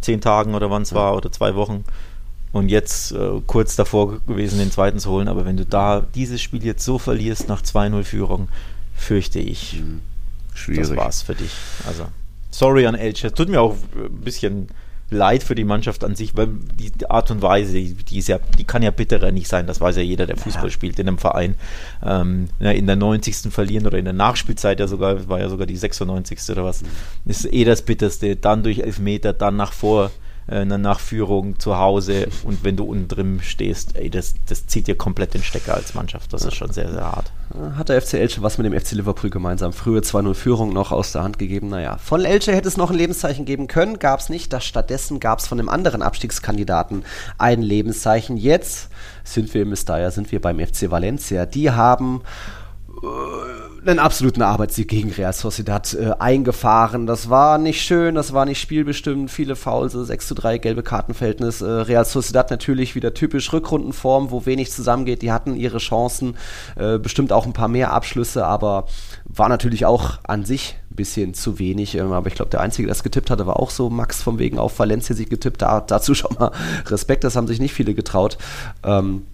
[SPEAKER 3] zehn Tagen oder wann es ja. war oder zwei Wochen. und jetzt äh, kurz davor gewesen, den zweiten zu holen. Aber wenn du da dieses Spiel jetzt so verlierst nach 2-0-Führung, fürchte ich, mhm. Schwierig. das war's für dich. Also, sorry an Elche. Tut mir auch ein bisschen leid für die Mannschaft an sich, weil die, Art und Weise, die, die, ist ja, die kann ja bitterer nicht sein, das weiß ja jeder, der Fußball ja. spielt in einem Verein. Ähm, in der 90. verlieren oder in der Nachspielzeit ja sogar, war ja sogar die 96. oder was, ist eh das Bitterste. Dann durch Elfmeter, dann nach vor äh, einer Nachführung zu Hause und wenn du unten drin stehst, ey, das, das zieht dir komplett den Stecker als Mannschaft. Das ist schon sehr, sehr hart.
[SPEAKER 2] Hat der FC Elche was mit dem FC Liverpool gemeinsam? Frühe 2-0 Führung noch aus der Hand gegeben. Naja, von Elche hätte es noch ein Lebenszeichen geben können, gab es nicht. Das stattdessen gab es von einem anderen Abstiegskandidaten ein Lebenszeichen. Jetzt sind wir im Mestalla, sind wir beim FC Valencia. Die haben äh, einen absoluten Arbeitssieg gegen Real Sociedad äh, eingefahren. Das war nicht schön, das war nicht spielbestimmt, viele Fouls, 6 zu 3 gelbe Kartenverhältnis. Äh, Real Sociedad natürlich wieder typisch Rückrundenform, wo wenig zusammengeht. Die hatten ihre Chancen, äh, bestimmt auch ein paar mehr Abschlüsse, aber war natürlich auch an sich ein bisschen zu wenig. Ähm, aber ich glaube, der Einzige, der es getippt hatte, war auch so Max von wegen auf Valencia sich getippt. Da, dazu schon mal Respekt, das haben sich nicht viele getraut. Ähm,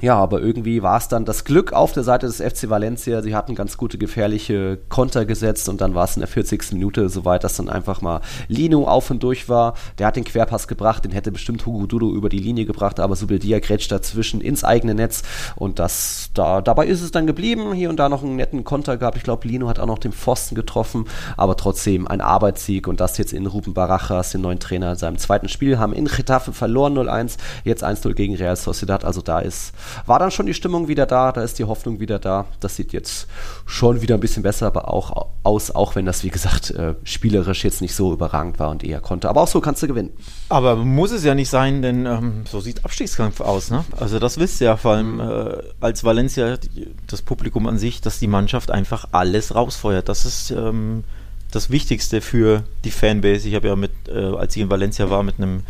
[SPEAKER 2] ja, aber irgendwie war es dann das Glück auf der Seite des FC Valencia. Sie hatten ganz gute gefährliche Konter gesetzt und dann war es in der 40. Minute soweit, dass dann einfach mal Lino auf und durch war. Der hat den Querpass gebracht, den hätte bestimmt Hugo Dudo über die Linie gebracht, aber Subeldia grätscht dazwischen ins eigene Netz und das, da, dabei ist es dann geblieben. Hier und da noch einen netten Konter gehabt. Ich glaube, Lino hat auch noch den Pfosten getroffen, aber trotzdem ein Arbeitssieg und das jetzt in Ruben Barajas, den neuen Trainer, in seinem zweiten Spiel, haben in Getafe verloren 0-1, jetzt 1-0 gegen Real Sociedad. Also da ist war dann schon die Stimmung wieder da, da ist die Hoffnung wieder da. Das sieht jetzt schon wieder ein bisschen besser aber auch aus, auch wenn das, wie gesagt, äh, spielerisch jetzt nicht so überragend war und eher konnte. Aber auch so kannst du gewinnen.
[SPEAKER 3] Aber muss es ja nicht sein, denn ähm, so sieht Abstiegskampf aus. Ne? Also das wisst ihr ja vor allem äh, als Valencia, das Publikum an sich, dass die Mannschaft einfach alles rausfeuert. Das ist ähm, das Wichtigste für die Fanbase. Ich habe ja mit, äh, als ich in Valencia war, mit einem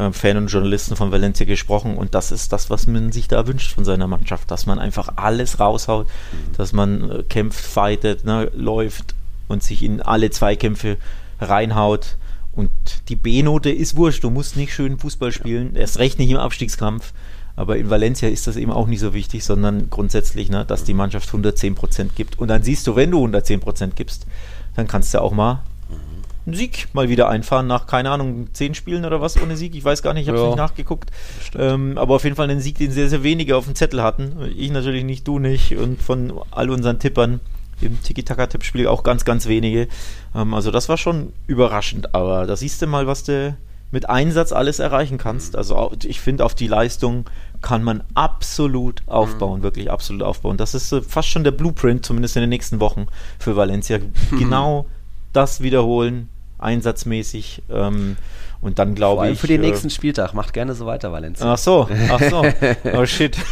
[SPEAKER 3] äh, Fan und Journalisten von Valencia gesprochen und das ist das, was man sich da wünscht von seiner Mannschaft, dass man einfach alles raushaut, mhm. dass man äh, kämpft, fightet, ne, läuft und sich in alle Zweikämpfe reinhaut. Und die B-Note ist wurscht, du musst nicht schön Fußball spielen, erst recht nicht im Abstiegskampf. Aber in Valencia ist das eben auch nicht so wichtig, sondern grundsätzlich, ne, dass die Mannschaft 110% gibt. Und dann siehst du, wenn du 110% gibst, dann kannst du auch mal einen Sieg mal wieder einfahren nach, keine Ahnung, zehn Spielen oder was ohne Sieg. Ich weiß gar nicht, ich habe es ja, nicht nachgeguckt. Ähm, aber auf jeden Fall einen Sieg, den sehr, sehr wenige auf dem Zettel hatten. Ich natürlich nicht, du nicht. Und von all unseren Tippern im Tiki-Taka-Tippspiel auch ganz, ganz wenige. Ähm, also das war schon überraschend. Aber da siehst du mal, was du mit Einsatz alles erreichen kannst. Also ich finde, auf die Leistung kann man absolut aufbauen, mhm. wirklich absolut aufbauen. Das ist äh, fast schon der Blueprint, zumindest in den nächsten Wochen für Valencia. Genau das wiederholen, einsatzmäßig. Ähm, und dann glaube ich.
[SPEAKER 2] Für den äh, nächsten Spieltag. Macht gerne so weiter, Valencia.
[SPEAKER 3] Ach so, ach so. Oh shit.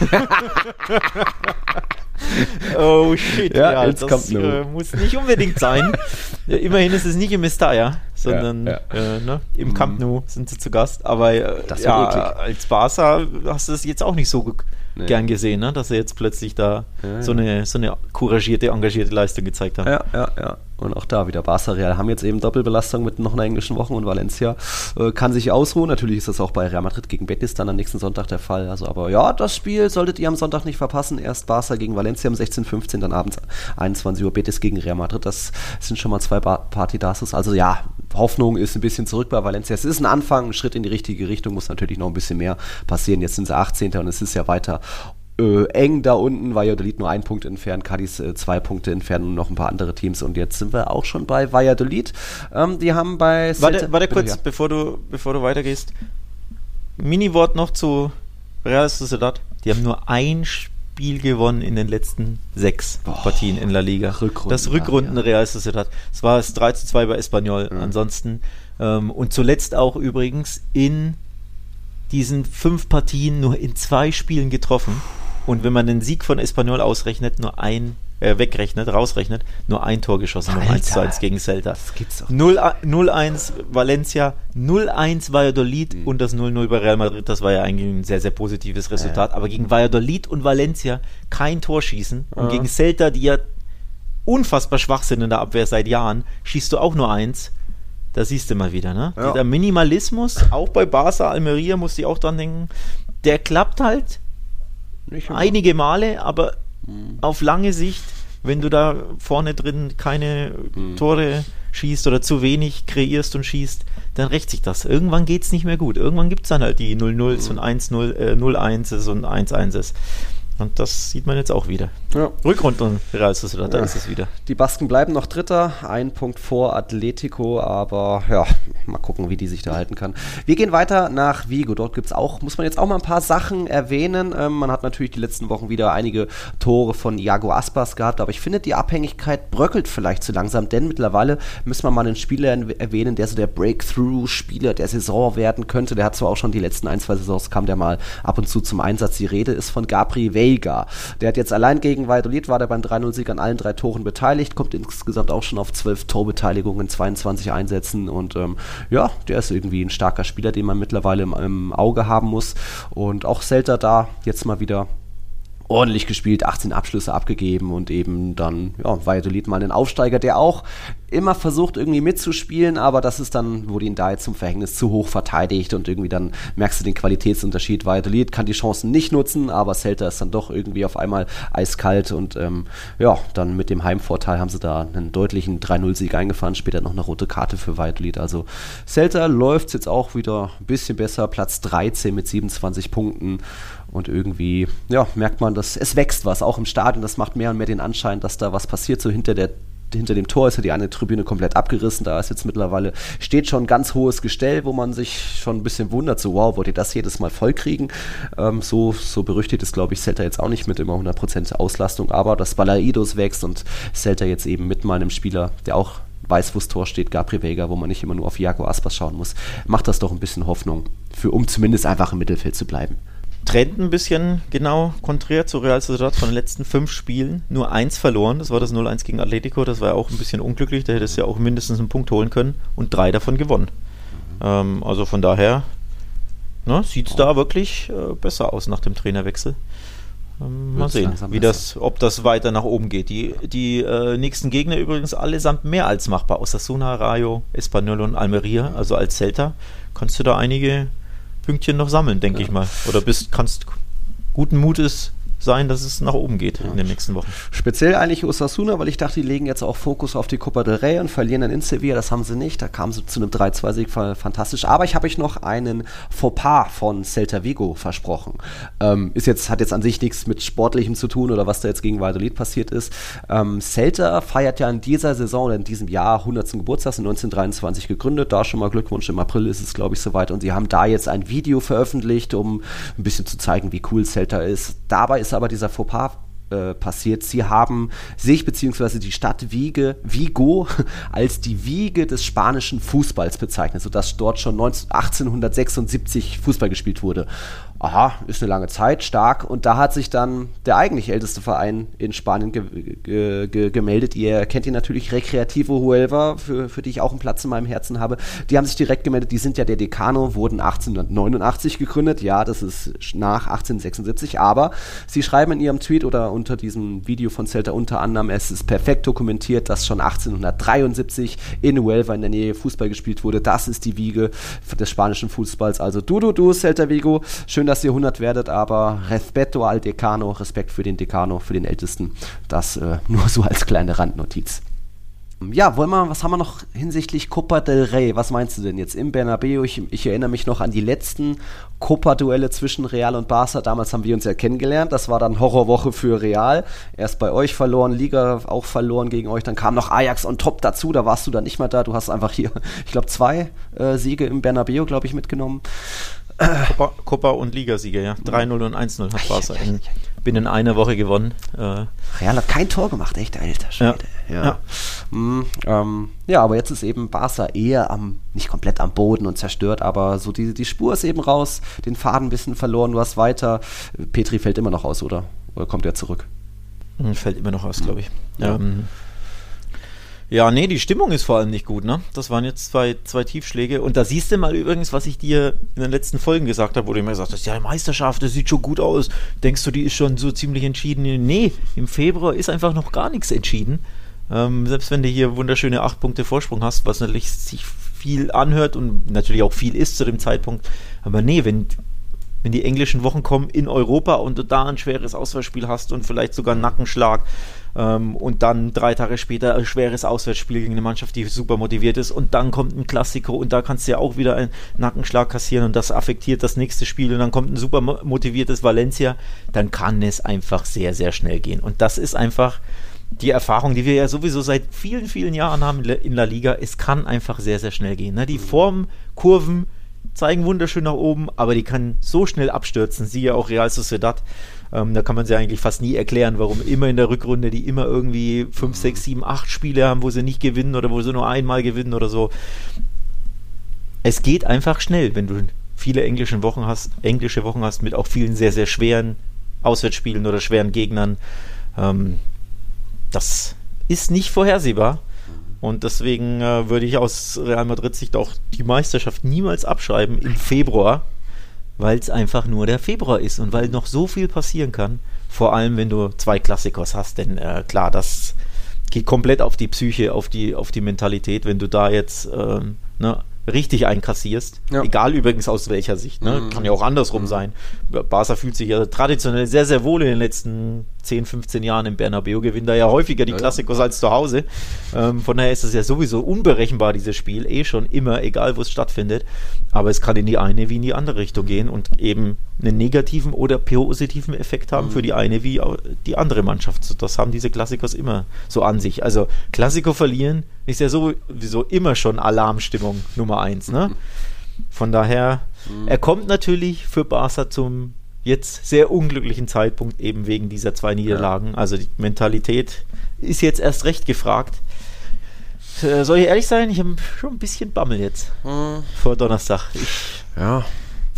[SPEAKER 3] oh shit. Ja, ja das äh, muss nicht unbedingt sein. ja, immerhin ist es nicht im Mestalla, sondern ja, äh, ne, im Camp. Nou sind sie zu Gast. Aber äh, ja, als Barca hast du es jetzt auch nicht so nee. gern gesehen, ne? dass er jetzt plötzlich da so, Eine, so eine couragierte, engagierte Leistung gezeigt hat.
[SPEAKER 2] Ja, ja, ja. Und auch da wieder Barca Real haben jetzt eben Doppelbelastung mit noch einer englischen Woche und Valencia äh, kann sich ausruhen. Natürlich ist das auch bei Real Madrid gegen Betis dann am nächsten Sonntag der Fall. Also, aber ja, das Spiel solltet ihr am Sonntag nicht verpassen. Erst Barca gegen Valencia um 16:15, dann abends 21 Uhr Betis gegen Real Madrid. Das sind schon mal zwei Partidasos. Also ja, Hoffnung ist ein bisschen zurück bei Valencia. Es ist ein Anfang, ein Schritt in die richtige Richtung, muss natürlich noch ein bisschen mehr passieren. Jetzt sind sie 18. und es ist ja weiter äh, eng da unten, Valladolid nur ein Punkt entfernt, Cadiz äh, zwei Punkte entfernt und noch ein paar andere Teams. Und jetzt sind wir auch schon bei Valladolid. Ähm, die haben bei.
[SPEAKER 3] Warte, warte kurz, ja. bevor, du, bevor du weitergehst. Mini-Wort noch zu Real Sociedad. Die haben nur ein Spiel gewonnen in den letzten sechs Boah, Partien in La Liga. Rückrunden, das Rückrunden ja. Real Sociedad. Es war es 3 zu 2 bei Espanyol. Mhm. Ansonsten. Ähm, und zuletzt auch übrigens in diesen fünf Partien nur in zwei Spielen getroffen. Und wenn man den Sieg von Espanyol ausrechnet, nur ein, äh, wegrechnet, rausrechnet, nur ein Tor geschossen, um 1 zu 1 gegen Celta. Das gibt's doch 0-1 Valencia, 0-1 Valladolid mhm. und das 0-0 bei Real Madrid, das war ja eigentlich ein sehr, sehr positives Resultat. Äh. Aber gegen Valladolid und Valencia kein Tor schießen. Und gegen Celta, die ja unfassbar schwach sind in der Abwehr seit Jahren, schießt du auch nur eins Da siehst du mal wieder, ne? Ja. Der Minimalismus, auch bei Barca, Almeria, musste ich auch dran denken, der klappt halt einige Male, aber mhm. auf lange Sicht, wenn du da vorne drin keine mhm. Tore schießt oder zu wenig kreierst und schießt, dann rächt sich das. Irgendwann geht es nicht mehr gut. Irgendwann gibt es dann halt die 0-0s mhm. und 1-0, äh, 0-1s und 1-1s. Und das sieht man jetzt auch wieder. Ja. Rückrunden Real Sociedad, da ja. ist es wieder.
[SPEAKER 2] Die Basken bleiben noch Dritter, ein Punkt vor Atletico, aber ja, mal gucken, wie die sich da halten kann. Wir gehen weiter nach Vigo. Dort gibt es auch, muss man jetzt auch mal ein paar Sachen erwähnen. Ähm, man hat natürlich die letzten Wochen wieder einige Tore von Iago Aspas gehabt, aber ich finde, die Abhängigkeit bröckelt vielleicht zu langsam, denn mittlerweile müssen wir mal einen Spieler erwähnen, der so der Breakthrough-Spieler der Saison werden könnte. Der hat zwar auch schon die letzten ein, zwei Saisons kam der mal ab und zu zum Einsatz. Die Rede ist von Gabri Vey Vega. Der hat jetzt allein gegen Valladolid, war der beim 3-0-Sieg an allen drei Toren beteiligt, kommt insgesamt auch schon auf 12 Torbeteiligungen, 22 Einsätzen und ähm, ja, der ist irgendwie ein starker Spieler, den man mittlerweile im, im Auge haben muss. Und auch Celta da jetzt mal wieder ordentlich gespielt, 18 Abschlüsse abgegeben und eben dann, ja, Valladolid mal einen Aufsteiger, der auch immer versucht irgendwie mitzuspielen, aber das ist dann, wurde ihn da jetzt zum Verhängnis zu hoch verteidigt und irgendwie dann merkst du den Qualitätsunterschied. Valladolid kann die Chancen nicht nutzen, aber Celta ist dann doch irgendwie auf einmal eiskalt und ähm, ja, dann mit dem Heimvorteil haben sie da einen deutlichen 3-0-Sieg eingefahren, später noch eine rote Karte für Valladolid. Also Celta läuft jetzt auch wieder ein bisschen besser, Platz 13 mit 27 Punkten und irgendwie, ja, merkt man, dass es wächst was, auch im Stadion. Das macht mehr und mehr den Anschein, dass da was passiert. So hinter der hinter dem Tor ist ja die eine Tribüne komplett abgerissen. Da ist jetzt mittlerweile, steht schon ein ganz hohes Gestell, wo man sich schon ein bisschen wundert, so wow, wollt ihr das jedes Mal voll kriegen? Ähm, so, so berüchtigt ist, glaube ich, Celta jetzt auch nicht mit immer 100% Auslastung, aber dass Balaidos wächst und Celta jetzt eben mit meinem Spieler, der auch weiß, wo das Tor steht, Gabri Vega, wo man nicht immer nur auf Jago Aspas schauen muss, macht das doch ein bisschen Hoffnung, für, um zumindest einfach im Mittelfeld zu bleiben.
[SPEAKER 3] Trend ein bisschen genau konträr zu Real Sociedad von den letzten fünf Spielen. Nur eins verloren, das war das 0-1 gegen Atletico, das war ja auch ein bisschen unglücklich, da hätte es ja auch mindestens einen Punkt holen können und drei davon gewonnen. Ähm, also von daher ne, sieht es da wirklich äh, besser aus nach dem Trainerwechsel. Ähm, mal sehen, wie das, ob das weiter nach oben geht. Die, die äh, nächsten Gegner übrigens allesamt mehr als machbar. Osasuna, Rayo, Espanyol und Almeria, also als Celta. Kannst du da einige Pünktchen noch sammeln, denke ja. ich mal. Oder bist, kannst guten Mutes sein, dass es nach oben geht ja. in den nächsten Wochen.
[SPEAKER 2] Speziell eigentlich Osasuna, weil ich dachte, die legen jetzt auch Fokus auf die Copa del Rey und verlieren dann in Sevilla. Das haben sie nicht. Da kamen sie zu einem 3-2-Sieg fantastisch. Aber ich habe euch noch einen Fauxpas von Celta Vigo versprochen. Ähm, ist jetzt, hat jetzt an sich nichts mit Sportlichem zu tun oder was da jetzt gegen Valladolid passiert ist. Ähm, Celta feiert ja in dieser Saison oder in diesem Jahr 100. Geburtstag, 1923 gegründet. Da schon mal Glückwunsch. Im April ist es, glaube ich, soweit. Und sie haben da jetzt ein Video veröffentlicht, um ein bisschen zu zeigen, wie cool Celta ist. Dabei ist aber dieser Fauxpas äh, passiert. Sie haben sich bzw. die Stadt Wiege, Vigo als die Wiege des spanischen Fußballs bezeichnet, sodass dort schon 19, 1876 Fußball gespielt wurde aha, ist eine lange Zeit, stark. Und da hat sich dann der eigentlich älteste Verein in Spanien ge ge ge gemeldet. Ihr kennt ihn natürlich, Recreativo Huelva, für, für die ich auch einen Platz in meinem Herzen habe. Die haben sich direkt gemeldet, die sind ja der Decano, wurden 1889 gegründet. Ja, das ist nach 1876, aber sie schreiben in ihrem Tweet oder unter diesem Video von Celta unter anderem, es ist perfekt dokumentiert, dass schon 1873 in Huelva in der Nähe Fußball gespielt wurde. Das ist die Wiege des spanischen Fußballs. Also du, du, du, Celta Vigo, schön, dass ihr 100 werdet, aber respeto al Decano, Respekt für den Decano, für den Ältesten. Das äh, nur so als kleine Randnotiz. Ja, wollen wir, was haben wir noch hinsichtlich Copa del Rey? Was meinst du denn jetzt im Bernabeu? Ich, ich erinnere mich noch an die letzten Copa-Duelle zwischen Real und Barca. Damals haben wir uns ja kennengelernt. Das war dann Horrorwoche für Real. Erst bei euch verloren, Liga auch verloren gegen euch. Dann kam noch Ajax on top dazu. Da warst du dann nicht mehr da. Du hast einfach hier, ich glaube, zwei äh, Siege im Bernabeu, glaube ich, mitgenommen.
[SPEAKER 3] Copa, Copa und Ligasieger, ja. 3-0 und 1-0 hat Barca in, binnen einer Woche gewonnen.
[SPEAKER 2] Äh, Real hat kein Tor gemacht, echt, alter Schwede. Ja. Ja. Ja. Mm, ähm, ja, aber jetzt ist eben Barca eher am, nicht komplett am Boden und zerstört, aber so die, die Spur ist eben raus, den Faden ein bisschen verloren, du hast weiter. Petri fällt immer noch aus, oder? Oder kommt er zurück?
[SPEAKER 3] Hm, fällt immer noch aus, glaube ich. Ja. Ähm, ja, nee, die Stimmung ist vor allem nicht gut, ne? Das waren jetzt zwei, zwei Tiefschläge. Und da siehst du mal übrigens, was ich dir in den letzten Folgen gesagt habe, wo du immer gesagt hast, ja, Meisterschaft, das sieht schon gut aus. Denkst du, die ist schon so ziemlich entschieden? Nee, im Februar ist einfach noch gar nichts entschieden. Ähm, selbst wenn du hier wunderschöne acht Punkte Vorsprung hast, was natürlich sich viel anhört und natürlich auch viel ist zu dem Zeitpunkt. Aber nee, wenn, wenn die englischen Wochen kommen in Europa und du da ein schweres Auswahlspiel hast und vielleicht sogar einen Nackenschlag ähm, und dann drei Tage später ein schweres Auswärtsspiel gegen eine Mannschaft, die super motiviert ist und dann kommt ein Klassiker und da kannst du ja auch wieder einen Nackenschlag kassieren und das affektiert das nächste Spiel und dann kommt ein super motiviertes Valencia, dann kann es einfach sehr, sehr schnell gehen. Und das ist einfach die Erfahrung, die wir ja sowieso seit vielen, vielen Jahren haben in La Liga. Es kann einfach sehr, sehr schnell gehen. Ne? Die Formkurven zeigen wunderschön nach oben, aber die kann so schnell abstürzen. Siehe auch Real Sociedad. Ähm, da kann man sie eigentlich fast nie erklären, warum immer in der Rückrunde die immer irgendwie 5, 6, 7, 8 Spiele haben, wo sie nicht gewinnen oder wo sie nur einmal gewinnen oder so. Es geht einfach schnell, wenn du viele englische Wochen hast, englische Wochen hast mit auch vielen sehr, sehr schweren Auswärtsspielen oder schweren Gegnern. Ähm, das ist nicht vorhersehbar. Und deswegen äh, würde ich aus Real Madrid Sicht auch die Meisterschaft niemals abschreiben im Februar, weil es einfach nur der Februar ist und weil noch so viel passieren kann. Vor allem, wenn du zwei Klassikers hast, denn äh, klar, das geht komplett auf die Psyche, auf die, auf die Mentalität, wenn du da jetzt ähm, ne, richtig einkassierst. Ja. Egal übrigens aus welcher Sicht. Ne? Mhm. Kann ja auch andersrum mhm. sein. Barca fühlt sich ja traditionell sehr, sehr wohl in den letzten 10, 15 Jahren im Bernabeu. Gewinnt da ja häufiger die ja, Klassikos als zu Hause. Ähm, von daher ist es ja sowieso unberechenbar, dieses Spiel. Eh schon immer, egal wo es stattfindet. Aber es kann in die eine wie in die andere Richtung gehen und eben einen negativen oder positiven Effekt haben mhm. für die eine wie die andere Mannschaft. Das haben diese Klassikos immer so an sich. Also Klassiko verlieren ist ja sowieso immer schon Alarmstimmung Nummer eins. Ne? Von daher, mhm. er kommt natürlich für Barca zum jetzt sehr unglücklichen Zeitpunkt, eben wegen dieser zwei Niederlagen. Ja. Also die Mentalität ist jetzt erst recht gefragt. Äh, soll ich ehrlich sein? Ich habe schon ein bisschen Bammel jetzt mhm. vor Donnerstag. Ich,
[SPEAKER 2] ja,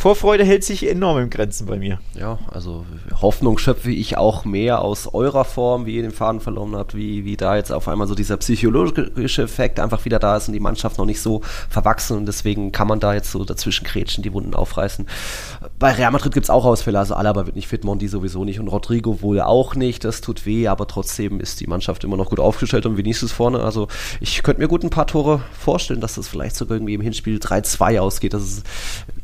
[SPEAKER 3] Vorfreude hält sich enorm im Grenzen bei mir.
[SPEAKER 2] Ja, also Hoffnung schöpfe ich auch mehr aus eurer Form, wie ihr den Faden verloren habt, wie, wie da jetzt auf einmal so dieser psychologische Effekt einfach wieder da ist und die Mannschaft noch nicht so verwachsen und deswegen kann man da jetzt so dazwischen kretschen, die Wunden aufreißen. Bei Real Madrid gibt es auch Ausfälle, also Alaba wird nicht fit, Mondi sowieso nicht und Rodrigo wohl auch nicht, das tut weh, aber trotzdem ist die Mannschaft immer noch gut aufgestellt und Vinicius vorne, also ich könnte mir gut ein paar Tore vorstellen, dass das vielleicht sogar irgendwie im Hinspiel 3-2 ausgeht, dass es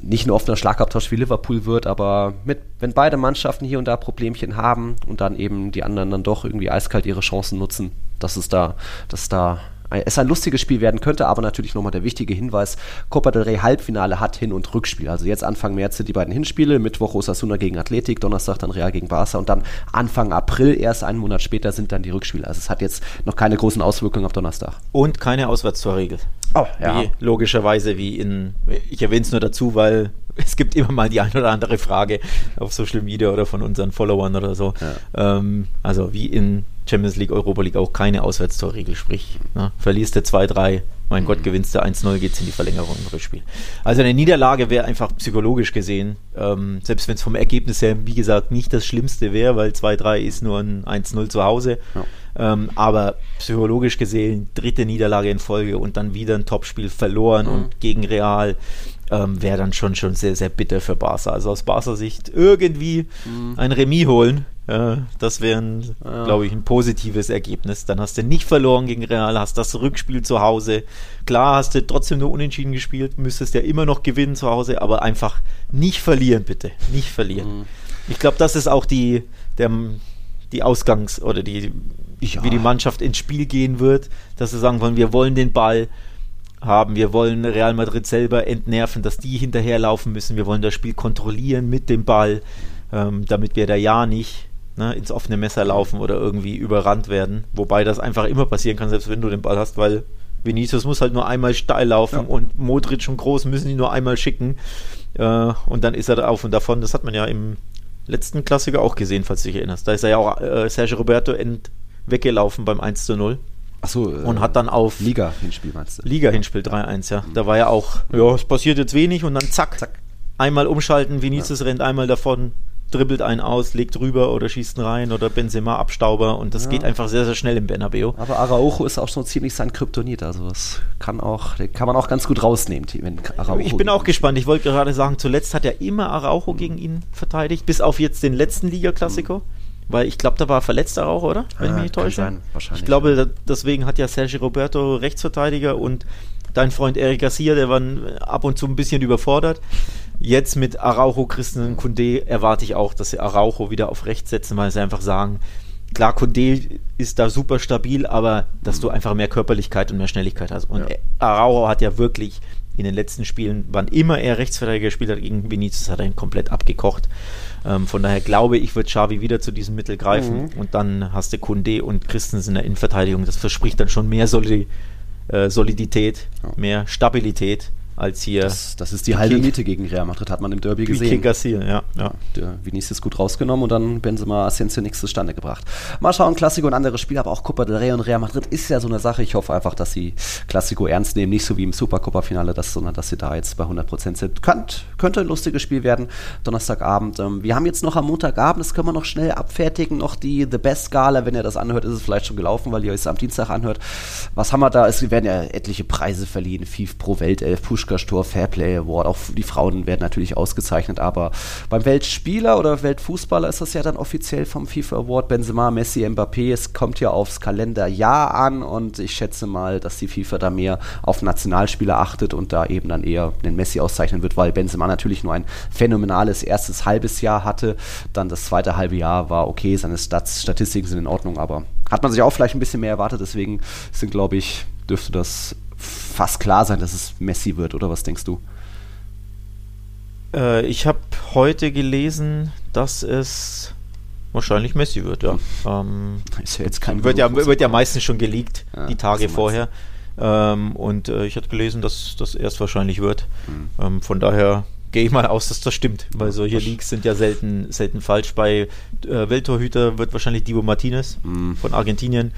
[SPEAKER 2] nicht auf einer Schlagabtausch wie Liverpool wird, aber mit, wenn beide Mannschaften hier und da Problemchen haben und dann eben die anderen dann doch irgendwie eiskalt ihre Chancen nutzen, dass es da, dass da es ein lustiges Spiel werden könnte, aber natürlich nochmal der wichtige Hinweis: Copa del Rey Halbfinale hat Hin- und Rückspiel. Also jetzt Anfang März sind die beiden Hinspiele, Mittwoch Osasuna gegen Athletik, Donnerstag dann Real gegen Barca und dann Anfang April, erst einen Monat später, sind dann die Rückspiele. Also es hat jetzt noch keine großen Auswirkungen auf Donnerstag.
[SPEAKER 3] Und keine Auswärtstorregel.
[SPEAKER 2] Oh, ja.
[SPEAKER 3] Wie, logischerweise wie in, ich erwähne es nur dazu, weil es gibt immer mal die ein oder andere Frage auf Social Media oder von unseren Followern oder so. Ja. Ähm, also wie in Champions League, Europa League auch keine Auswärtstorregel, sprich, ne, verlierst du 2-3, mein mhm. Gott, gewinnst du 1-0, geht's in die Verlängerung im Rückspiel. Also eine Niederlage wäre einfach psychologisch gesehen, ähm, selbst wenn es vom Ergebnis her, wie gesagt, nicht das Schlimmste wäre, weil 2-3 ist nur ein 1-0 zu Hause. Ja. Ähm, aber psychologisch gesehen, dritte Niederlage in Folge und dann wieder ein Topspiel verloren mhm. und gegen Real ähm, wäre dann schon, schon sehr, sehr bitter für Barca. Also aus Barca-Sicht irgendwie mhm. ein Remis holen. Äh, das wäre, ja. glaube ich, ein positives Ergebnis. Dann hast du nicht verloren gegen Real, hast das Rückspiel zu Hause. Klar hast du trotzdem nur unentschieden gespielt, müsstest ja immer noch gewinnen zu Hause, aber einfach nicht verlieren, bitte. Nicht verlieren. Mhm. Ich glaube, das ist auch die, der, die Ausgangs- oder die, ja. wie die Mannschaft ins Spiel gehen wird, dass sie sagen wollen, wir wollen den Ball, haben. Wir wollen Real Madrid selber entnerven, dass die hinterherlaufen müssen. Wir wollen das Spiel kontrollieren mit dem Ball, ähm, damit wir da ja nicht ne, ins offene Messer laufen oder irgendwie überrannt werden. Wobei das einfach immer passieren kann, selbst wenn du den Ball hast, weil Vinicius muss halt nur einmal steil laufen ja. und Modric und Groß müssen ihn nur einmal schicken. Äh, und dann ist er da auf und davon. Das hat man ja im letzten Klassiker auch gesehen, falls du dich erinnerst. Da ist er ja auch äh, Sergio Roberto end weggelaufen beim 1 zu 0.
[SPEAKER 2] Achso,
[SPEAKER 3] äh, und hat dann auf
[SPEAKER 2] Liga-Hinspiel meinst
[SPEAKER 3] du? Liga-Hinspiel 3-1, ja. Mhm. Da war ja auch, ja, es passiert jetzt wenig und dann zack, zack. einmal umschalten, Vinicius ja. rennt einmal davon, dribbelt einen aus, legt rüber oder schießt einen rein oder Benzema Abstauber und das ja. geht einfach sehr, sehr schnell im Bernabeu.
[SPEAKER 2] Aber Araujo ist auch schon ziemlich sein Kryptonit, also das kann auch, kann man auch ganz gut rausnehmen, wenn
[SPEAKER 3] Araujo Ich bin auch gespannt, ich wollte gerade sagen, zuletzt hat ja immer Araujo mhm. gegen ihn verteidigt, bis auf jetzt den letzten Liga-Klassiker. Mhm. Weil ich glaube, da war verletzt auch, oder?
[SPEAKER 2] Wenn ah, ich mich nicht täusche. Sein,
[SPEAKER 3] wahrscheinlich. Ich glaube, deswegen hat ja Sergio Roberto Rechtsverteidiger und dein Freund Eric Garcia, der war ab und zu ein bisschen überfordert. Jetzt mit Araujo, Christen und Kunde erwarte ich auch, dass sie Araujo wieder auf rechts setzen, weil sie einfach sagen, klar, Kunde ist da super stabil, aber dass du einfach mehr Körperlichkeit und mehr Schnelligkeit hast. Und ja. Araujo hat ja wirklich in den letzten Spielen, wann immer er Rechtsverteidiger gespielt hat gegen Vinicius, hat er ihn komplett abgekocht. Ähm, von daher glaube ich, wird Xavi wieder zu diesem Mittel greifen mhm. und dann hast du Kunde und Christensen in der Innenverteidigung. Das verspricht dann schon mehr äh, Solidität, ja. mehr Stabilität als hier.
[SPEAKER 2] Das, das ist die halbe Miete gegen Real Madrid, hat man im Derby gesehen.
[SPEAKER 3] Garcia, ja,
[SPEAKER 2] ja. Der Vinicius gut rausgenommen und dann Benzema Asensio nichts zustande gebracht. Mal schauen, Klassiko und andere Spiele, aber auch Copa del Rey und Real Madrid ist ja so eine Sache. Ich hoffe einfach, dass sie Klassiko ernst nehmen, nicht so wie im Supercopa-Finale, sondern dass sie da jetzt bei 100% sind. Könnt, könnte ein lustiges Spiel werden, Donnerstagabend. Ähm, wir haben jetzt noch am Montagabend, das können wir noch schnell abfertigen, noch die The Best Gala. Wenn ihr das anhört, ist es vielleicht schon gelaufen, weil ihr es am Dienstag anhört. Was haben wir da? Es werden ja etliche Preise verliehen. FIF Pro Weltelf, Push Puschka-Tor, Fairplay Award. Auch die Frauen werden natürlich ausgezeichnet, aber beim Weltspieler oder Weltfußballer ist das ja dann offiziell vom FIFA Award. Benzema, Messi, Mbappé. Es kommt ja aufs Kalenderjahr an und ich schätze mal, dass die FIFA da mehr auf Nationalspieler achtet und da eben dann eher den Messi auszeichnen wird, weil Benzema natürlich nur ein phänomenales erstes halbes Jahr hatte. Dann das zweite halbe Jahr war okay, seine Stats, Statistiken sind in Ordnung, aber hat man sich auch vielleicht ein bisschen mehr erwartet. Deswegen sind, glaube ich, dürfte das fast klar sein, dass es Messi wird, oder was denkst du?
[SPEAKER 3] Äh, ich habe heute gelesen, dass es wahrscheinlich Messi wird, ja. Ähm, ist ja jetzt kein wird ja, wird ja meistens schon geleakt, ja, die Tage vorher. Ähm, und äh, ich hatte gelesen, dass das erst wahrscheinlich wird. Mhm. Ähm, von daher gehe ich mal aus, dass das stimmt, weil solche Leaks sind ja selten, selten falsch. Bei äh, Welttorhüter wird wahrscheinlich Divo Martinez mhm. von Argentinien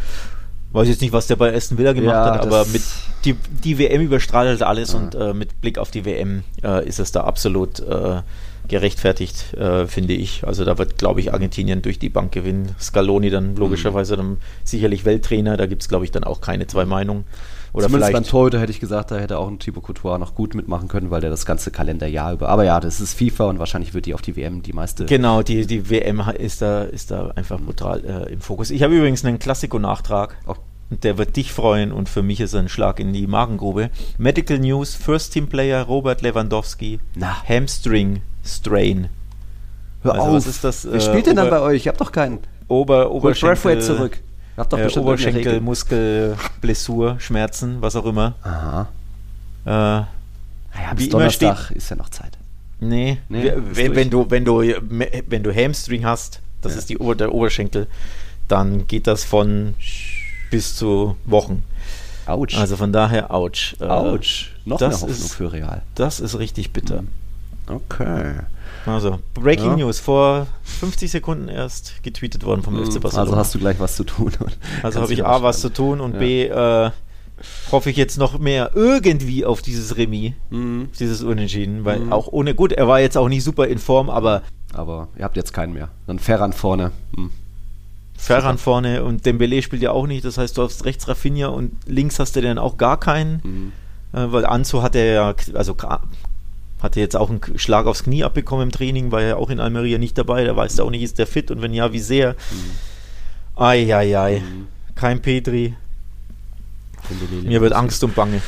[SPEAKER 3] Weiß jetzt nicht, was der bei Aston Villa gemacht ja, hat, aber mit die, die WM überstrahlt alles ja. und äh, mit Blick auf die WM äh, ist es da absolut äh, gerechtfertigt, äh, finde ich. Also da wird, glaube ich, Argentinien durch die Bank gewinnen. Scaloni dann logischerweise mhm. dann sicherlich Welttrainer, da gibt es, glaube ich, dann auch keine zwei Meinungen.
[SPEAKER 2] Oder Zumindest beim Torhüter hätte ich gesagt, da hätte auch ein Thibaut Courtois noch gut mitmachen können, weil der das ganze Kalenderjahr über. Aber ja, das ist FIFA und wahrscheinlich wird die auf die WM die meiste.
[SPEAKER 3] Genau, die, die WM ist da, ist da einfach brutal äh, im Fokus. Ich habe übrigens einen Klassiko-Nachtrag. Oh. Der wird dich freuen und für mich ist er ein Schlag in die Magengrube. Medical News, First Team Player Robert Lewandowski, Na. Hamstring Strain.
[SPEAKER 2] Hör also, auf. Was ist das? Wer äh, spielt denn dann bei euch? Ich hab doch keinen.
[SPEAKER 3] Ober, Oberschenkel.
[SPEAKER 2] zurück.
[SPEAKER 3] Habt doch äh, Oberschenkel, Muskel, Blessur, Schmerzen, was auch immer.
[SPEAKER 2] Aha.
[SPEAKER 3] Äh, naja,
[SPEAKER 2] bis wie Donnerstag steht, ist ja noch Zeit.
[SPEAKER 3] Nee, nee wenn, wenn, du, wenn, du, wenn du Hamstring hast, das ja. ist die der Oberschenkel, dann geht das von bis zu Wochen.
[SPEAKER 2] Autsch.
[SPEAKER 3] Also von daher, ouch.
[SPEAKER 2] Äh, Autsch.
[SPEAKER 3] Noch das eine Hoffnung ist, für Real. Das ist richtig bitter.
[SPEAKER 2] Okay.
[SPEAKER 3] Also, Breaking ja. News, vor 50 Sekunden erst getweetet worden vom mhm. FC
[SPEAKER 2] Barcelona. Also hast du gleich was zu tun.
[SPEAKER 3] Also habe ich A, was zu tun und ja. B, äh, hoffe ich jetzt noch mehr irgendwie auf dieses Remis, mhm. dieses Unentschieden, weil mhm. auch ohne, gut, er war jetzt auch nicht super in Form, aber...
[SPEAKER 2] Aber ihr habt jetzt keinen mehr. Dann Ferran vorne. Mhm.
[SPEAKER 3] Ferran vorne und Dembele spielt ja auch nicht, das heißt, du hast rechts Rafinha und links hast du dann auch gar keinen, mhm. äh, weil Anzu hatte ja, also hatte jetzt auch einen Schlag aufs Knie abbekommen im Training, war ja auch in Almeria nicht dabei, da weißt du auch nicht, ist der fit und wenn ja, wie sehr. Mhm. Eieiei, mhm. kein Petri. Mir wird Angst und Bange.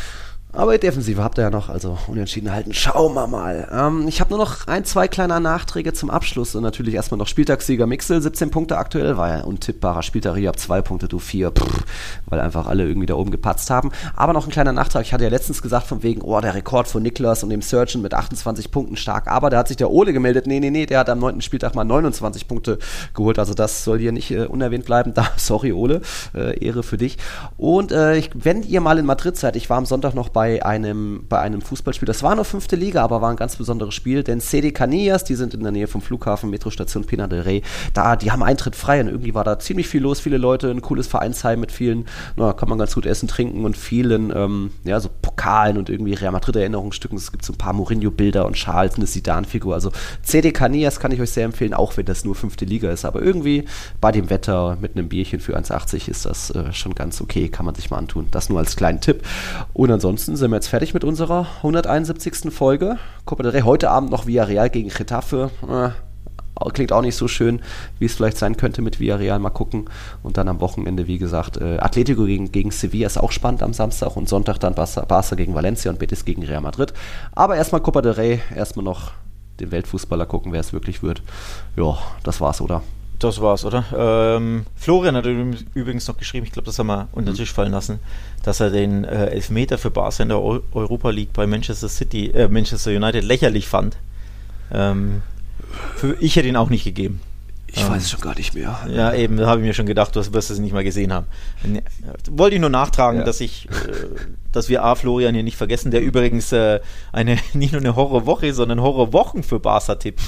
[SPEAKER 2] Aber Defensive habt ihr ja noch, also unentschieden halten. Schauen wir mal. Ähm, ich habe nur noch ein, zwei kleine Nachträge zum Abschluss und natürlich erstmal noch Spieltagssieger Mixel, 17 Punkte aktuell, war ja untippbarer Spieltag, ab 2 Punkte, du 4, pff, weil einfach alle irgendwie da oben gepatzt haben. Aber noch ein kleiner Nachtrag, ich hatte ja letztens gesagt von wegen, oh, der Rekord von Niklas und dem Surgeon mit 28 Punkten stark, aber da hat sich der Ole gemeldet, nee, nee, nee, der hat am 9. Spieltag mal 29 Punkte geholt, also das soll hier nicht äh, unerwähnt bleiben. Da, sorry Ole, äh, Ehre für dich. Und äh, ich, wenn ihr mal in Madrid seid, ich war am Sonntag noch bei bei einem, bei einem Fußballspiel. Das war nur fünfte Liga, aber war ein ganz besonderes Spiel, denn CD Canillas, die sind in der Nähe vom Flughafen, Metrostation Pina del Rey, da, die haben Eintritt frei und irgendwie war da ziemlich viel los, viele Leute, ein cooles Vereinsheim mit vielen, na, kann man ganz gut essen, trinken und vielen, ähm, ja, so Pokalen und irgendwie Real Madrid Erinnerungsstücken. Es gibt so ein paar Mourinho-Bilder und Charles, eine Sidan-Figur. Also CD Canillas kann ich euch sehr empfehlen, auch wenn das nur fünfte Liga ist. Aber irgendwie bei dem Wetter mit einem Bierchen für 1,80 ist das äh, schon ganz okay, kann man sich mal antun. Das nur als kleinen Tipp. Und ansonsten ansonsten sind wir jetzt fertig mit unserer 171. Folge. Copa del Rey heute Abend noch via Real gegen Getafe. Äh, klingt auch nicht so schön, wie es vielleicht sein könnte mit Villarreal. Mal gucken. Und dann am Wochenende, wie gesagt, äh, Atletico gegen, gegen Sevilla ist auch spannend am Samstag und Sonntag dann Barca, Barca gegen Valencia und Betis gegen Real Madrid. Aber erstmal Copa del Rey, erstmal noch den Weltfußballer gucken, wer es wirklich wird. Ja, das war's, oder?
[SPEAKER 3] Das war's, oder? Ähm, Florian hat übrigens noch geschrieben, ich glaube, das haben wir unter den Tisch fallen lassen, dass er den äh, Elfmeter für Barca in der Eu Europa League bei Manchester City, äh, Manchester United lächerlich fand. Ähm, für, ich hätte ihn auch nicht gegeben.
[SPEAKER 2] Ich ähm, weiß es schon gar nicht mehr.
[SPEAKER 3] Ja, eben, da habe ich mir schon gedacht, du wirst es nicht mal gesehen haben. Wollte ich nur nachtragen, ja. dass ich, äh, dass wir A. Florian hier nicht vergessen, der übrigens äh, eine nicht nur eine Horrorwoche, sondern Horrorwochen für Barca tippt.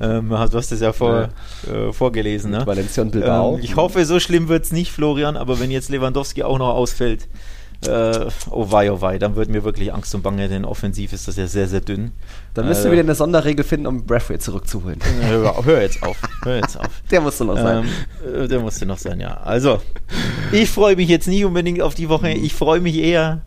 [SPEAKER 3] ähm, du hast das ja, vor, ja. Äh, vorgelesen. Ne?
[SPEAKER 2] Valencia und Bilbao.
[SPEAKER 3] Ähm, ich hoffe, so schlimm wird es nicht, Florian, aber wenn jetzt Lewandowski auch noch ausfällt, äh, oh wei, oh wei, dann wird mir wirklich Angst und Bange, denn offensiv ist das ja sehr, sehr dünn.
[SPEAKER 2] Dann müsst ihr äh, wieder eine Sonderregel finden, um Brathwaite zurückzuholen.
[SPEAKER 3] Hör, hör, jetzt auf, hör jetzt auf.
[SPEAKER 2] der musste noch sein.
[SPEAKER 3] Ähm, der musste noch sein, ja. Also, ich freue mich jetzt nicht unbedingt auf die Woche, ich freue mich eher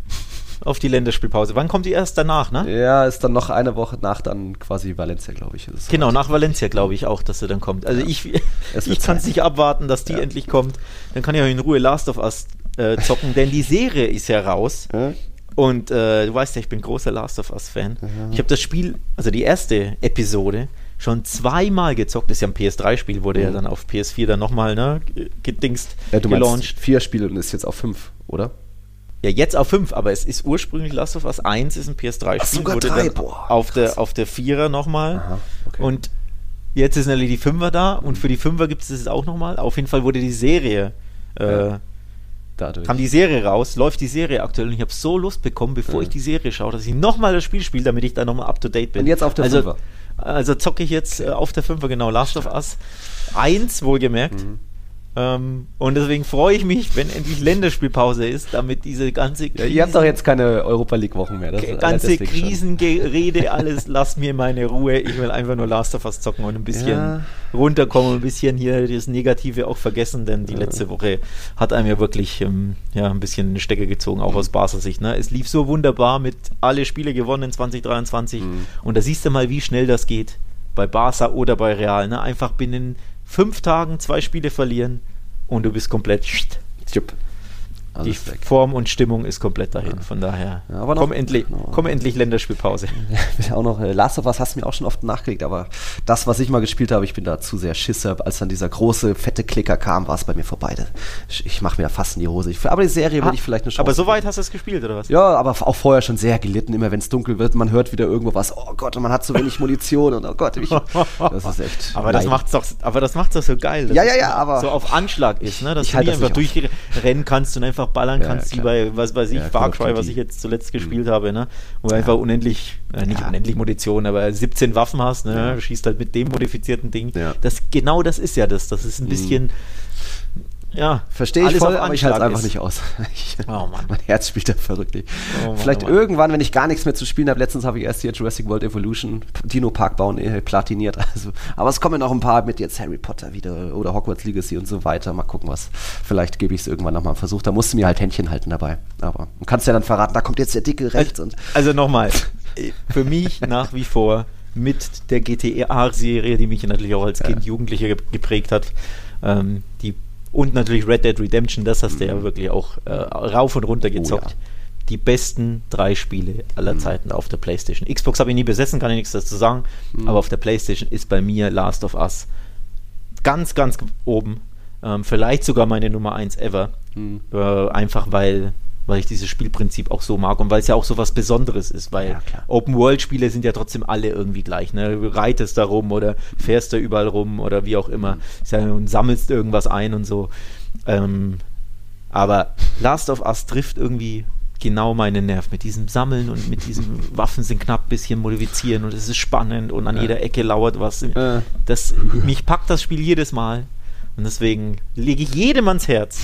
[SPEAKER 3] auf die Länderspielpause. Wann kommt die erst danach, ne?
[SPEAKER 2] Ja, ist dann noch eine Woche nach dann quasi Valencia, glaube ich.
[SPEAKER 3] Genau, nach Valencia glaube ich auch, dass sie dann kommt. Also ja. ich, ich kann es nicht abwarten, dass die ja. endlich kommt. Dann kann ich auch in Ruhe Last of Us äh, zocken, denn die Serie ist ja raus. Ja. Und äh, du weißt ja, ich bin großer Last of Us-Fan. Ich habe das Spiel, also die erste Episode, schon zweimal gezockt. Das ist ja ein PS3-Spiel, wurde mhm. ja dann auf PS4 dann nochmal ne, gedingst,
[SPEAKER 2] ja, du gelauncht. vier Spiele und ist jetzt auf fünf, oder?
[SPEAKER 3] Ja, jetzt auf 5, aber es ist ursprünglich Last of Us 1 ist ein PS3-Spiel.
[SPEAKER 2] Sogar
[SPEAKER 3] wurde
[SPEAKER 2] drei,
[SPEAKER 3] boah, auf, der, auf der 4er nochmal. Okay. Und jetzt ist natürlich die 5er da und für die 5er gibt es es auch nochmal. Auf jeden Fall wurde die Serie äh, ja dadurch. Kam die Serie raus, läuft die Serie aktuell und ich habe so Lust bekommen, bevor ja. ich die Serie schaue, dass ich nochmal das Spiel spiele, damit ich da nochmal up to date bin.
[SPEAKER 2] Und jetzt auf der
[SPEAKER 3] also, Fünfer. Also zocke ich jetzt äh, auf der Fünfer, genau, Last of Us 1, wohlgemerkt. Mhm. Ähm, und deswegen freue ich mich, wenn endlich Länderspielpause ist, damit diese ganze
[SPEAKER 2] Krisen, Ihr habt doch jetzt keine Europa League Wochen mehr.
[SPEAKER 3] Das ganze Krisengerede, alles, lass mir meine Ruhe. Ich will einfach nur Last of Us zocken und ein bisschen ja. runterkommen, ein bisschen hier das Negative auch vergessen, denn die letzte Woche hat einem ja wirklich ähm, ja, ein bisschen eine Stecke gezogen, auch aus Barca Sicht. Ne? Es lief so wunderbar mit alle Spiele gewonnen in 2023 mhm. und da siehst du mal, wie schnell das geht bei Barca oder bei Real. Ne? Einfach binnen fünf Tagen zwei Spiele verlieren und du bist komplett. Tschip. Die weg. Form und Stimmung ist komplett dahin. Ja. Von daher,
[SPEAKER 2] ja, aber noch, komm, endlich, no. komm endlich Länderspielpause. Ja, auch noch, äh, Last of Us hast du mir auch schon oft nachgelegt, aber das, was ich mal gespielt habe, ich bin da zu sehr Schisser. Als dann dieser große, fette Klicker kam, war es bei mir vorbei. Ich, ich mache mir da fast in die Hose. Ich, aber die Serie ah, würde ich vielleicht eine
[SPEAKER 3] Chance Aber so weit hast du es gespielt, oder was?
[SPEAKER 2] Ja, aber auch vorher schon sehr gelitten. Immer wenn es dunkel wird, man hört wieder irgendwo was. Oh Gott, und man hat zu wenig Munition und oh Gott, ich,
[SPEAKER 3] das ist echt. aber das macht's doch, aber das macht's doch so geil.
[SPEAKER 2] Ja, ja, ja, aber
[SPEAKER 3] so auf Anschlag ist, ne? Dass du halt einfach durchrennen kannst und einfach ballern kannst, ja, bei, was weiß ich, ja, Far Cry, was ich jetzt zuletzt mhm. gespielt mhm. habe, ne? Wo du ja. einfach unendlich, äh, nicht ja. unendlich Munition, aber 17 Waffen hast, ne? Schießt halt mit dem modifizierten Ding. Das, genau das ist ja das. Das ist ein mhm.
[SPEAKER 2] Ja, verstehe ich voll, aber ich halte es einfach nicht aus. oh Mann. Mein Herz spielt da verrückt. Oh Mann, Vielleicht oh irgendwann, wenn ich gar nichts mehr zu spielen habe. Letztens habe ich erst hier Jurassic World Evolution, Dino Park bauen, äh, platiniert. Also, aber es kommen noch ein paar mit jetzt Harry Potter wieder oder Hogwarts Legacy und so weiter. Mal gucken, was. Vielleicht gebe ich es irgendwann nochmal einen Versuch. Da musst du mir halt Händchen halten dabei. Aber du kannst ja dann verraten, da kommt jetzt der Dicke rechts.
[SPEAKER 3] Also, also nochmal, für mich nach wie vor mit der GTA-Serie, die mich natürlich auch als Kind, ja. Jugendlicher geprägt hat. Ähm, die und natürlich Red Dead Redemption, das hast du ja mhm. wirklich auch äh, rauf und runter gezockt. Oh, ja. Die besten drei Spiele aller mhm. Zeiten auf der PlayStation. Xbox habe ich nie besessen, kann ich nichts dazu sagen, mhm. aber auf der PlayStation ist bei mir Last of Us ganz, ganz oben. Ähm, vielleicht sogar meine Nummer 1 ever. Mhm. Äh, einfach weil weil ich dieses Spielprinzip auch so mag und weil es ja auch so was Besonderes ist, weil ja, Open-World-Spiele sind ja trotzdem alle irgendwie gleich. Ne? Du reitest da rum oder fährst da überall rum oder wie auch immer ja, und sammelst irgendwas ein und so. Ähm, aber Last of Us trifft irgendwie genau meinen Nerv mit diesem Sammeln und mit diesem Waffen sind knapp bisschen modifizieren und es ist spannend und an ja. jeder Ecke lauert was. Das, mich packt das Spiel jedes Mal und deswegen lege ich jedem ans Herz,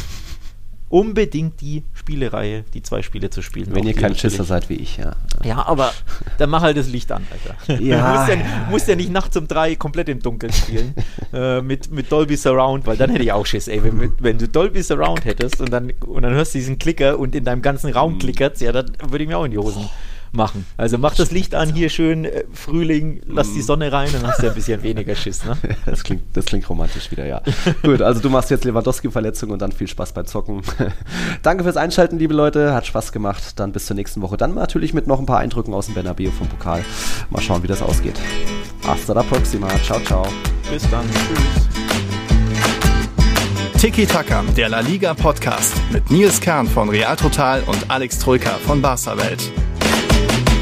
[SPEAKER 3] unbedingt die Spielereihe, die zwei Spiele zu spielen.
[SPEAKER 2] Wenn ihr kein Schisser seid wie ich, ja.
[SPEAKER 3] Ja, aber dann mach halt das Licht an, Alter. Ja. du musst ja, musst ja nicht nachts um drei komplett im Dunkeln spielen äh, mit, mit Dolby Surround, weil dann hätte ich auch Schiss, ey. Wenn, wenn, du Dolby Surround hättest und dann, und dann hörst du diesen Klicker und in deinem ganzen Raum mhm. klickert ja, dann würde ich mir auch in die Hosen machen. Also mach das Licht an, hier schön äh, Frühling, lass die mm. Sonne rein, dann hast du ein bisschen weniger Schiss. Ne?
[SPEAKER 2] das, klingt, das klingt romantisch wieder, ja. Gut, also du machst jetzt Lewandowski-Verletzung und dann viel Spaß beim Zocken. Danke fürs Einschalten, liebe Leute. Hat Spaß gemacht. Dann bis zur nächsten Woche. Dann natürlich mit noch ein paar Eindrücken aus dem Bernabeu vom Pokal. Mal schauen, wie das ausgeht. Hasta la próxima. Ciao, ciao.
[SPEAKER 3] Bis dann. Tschüss.
[SPEAKER 4] Tiki Taka, der La Liga Podcast mit Nils Kern von Real Total und Alex Troika von Barca Welt. Bye.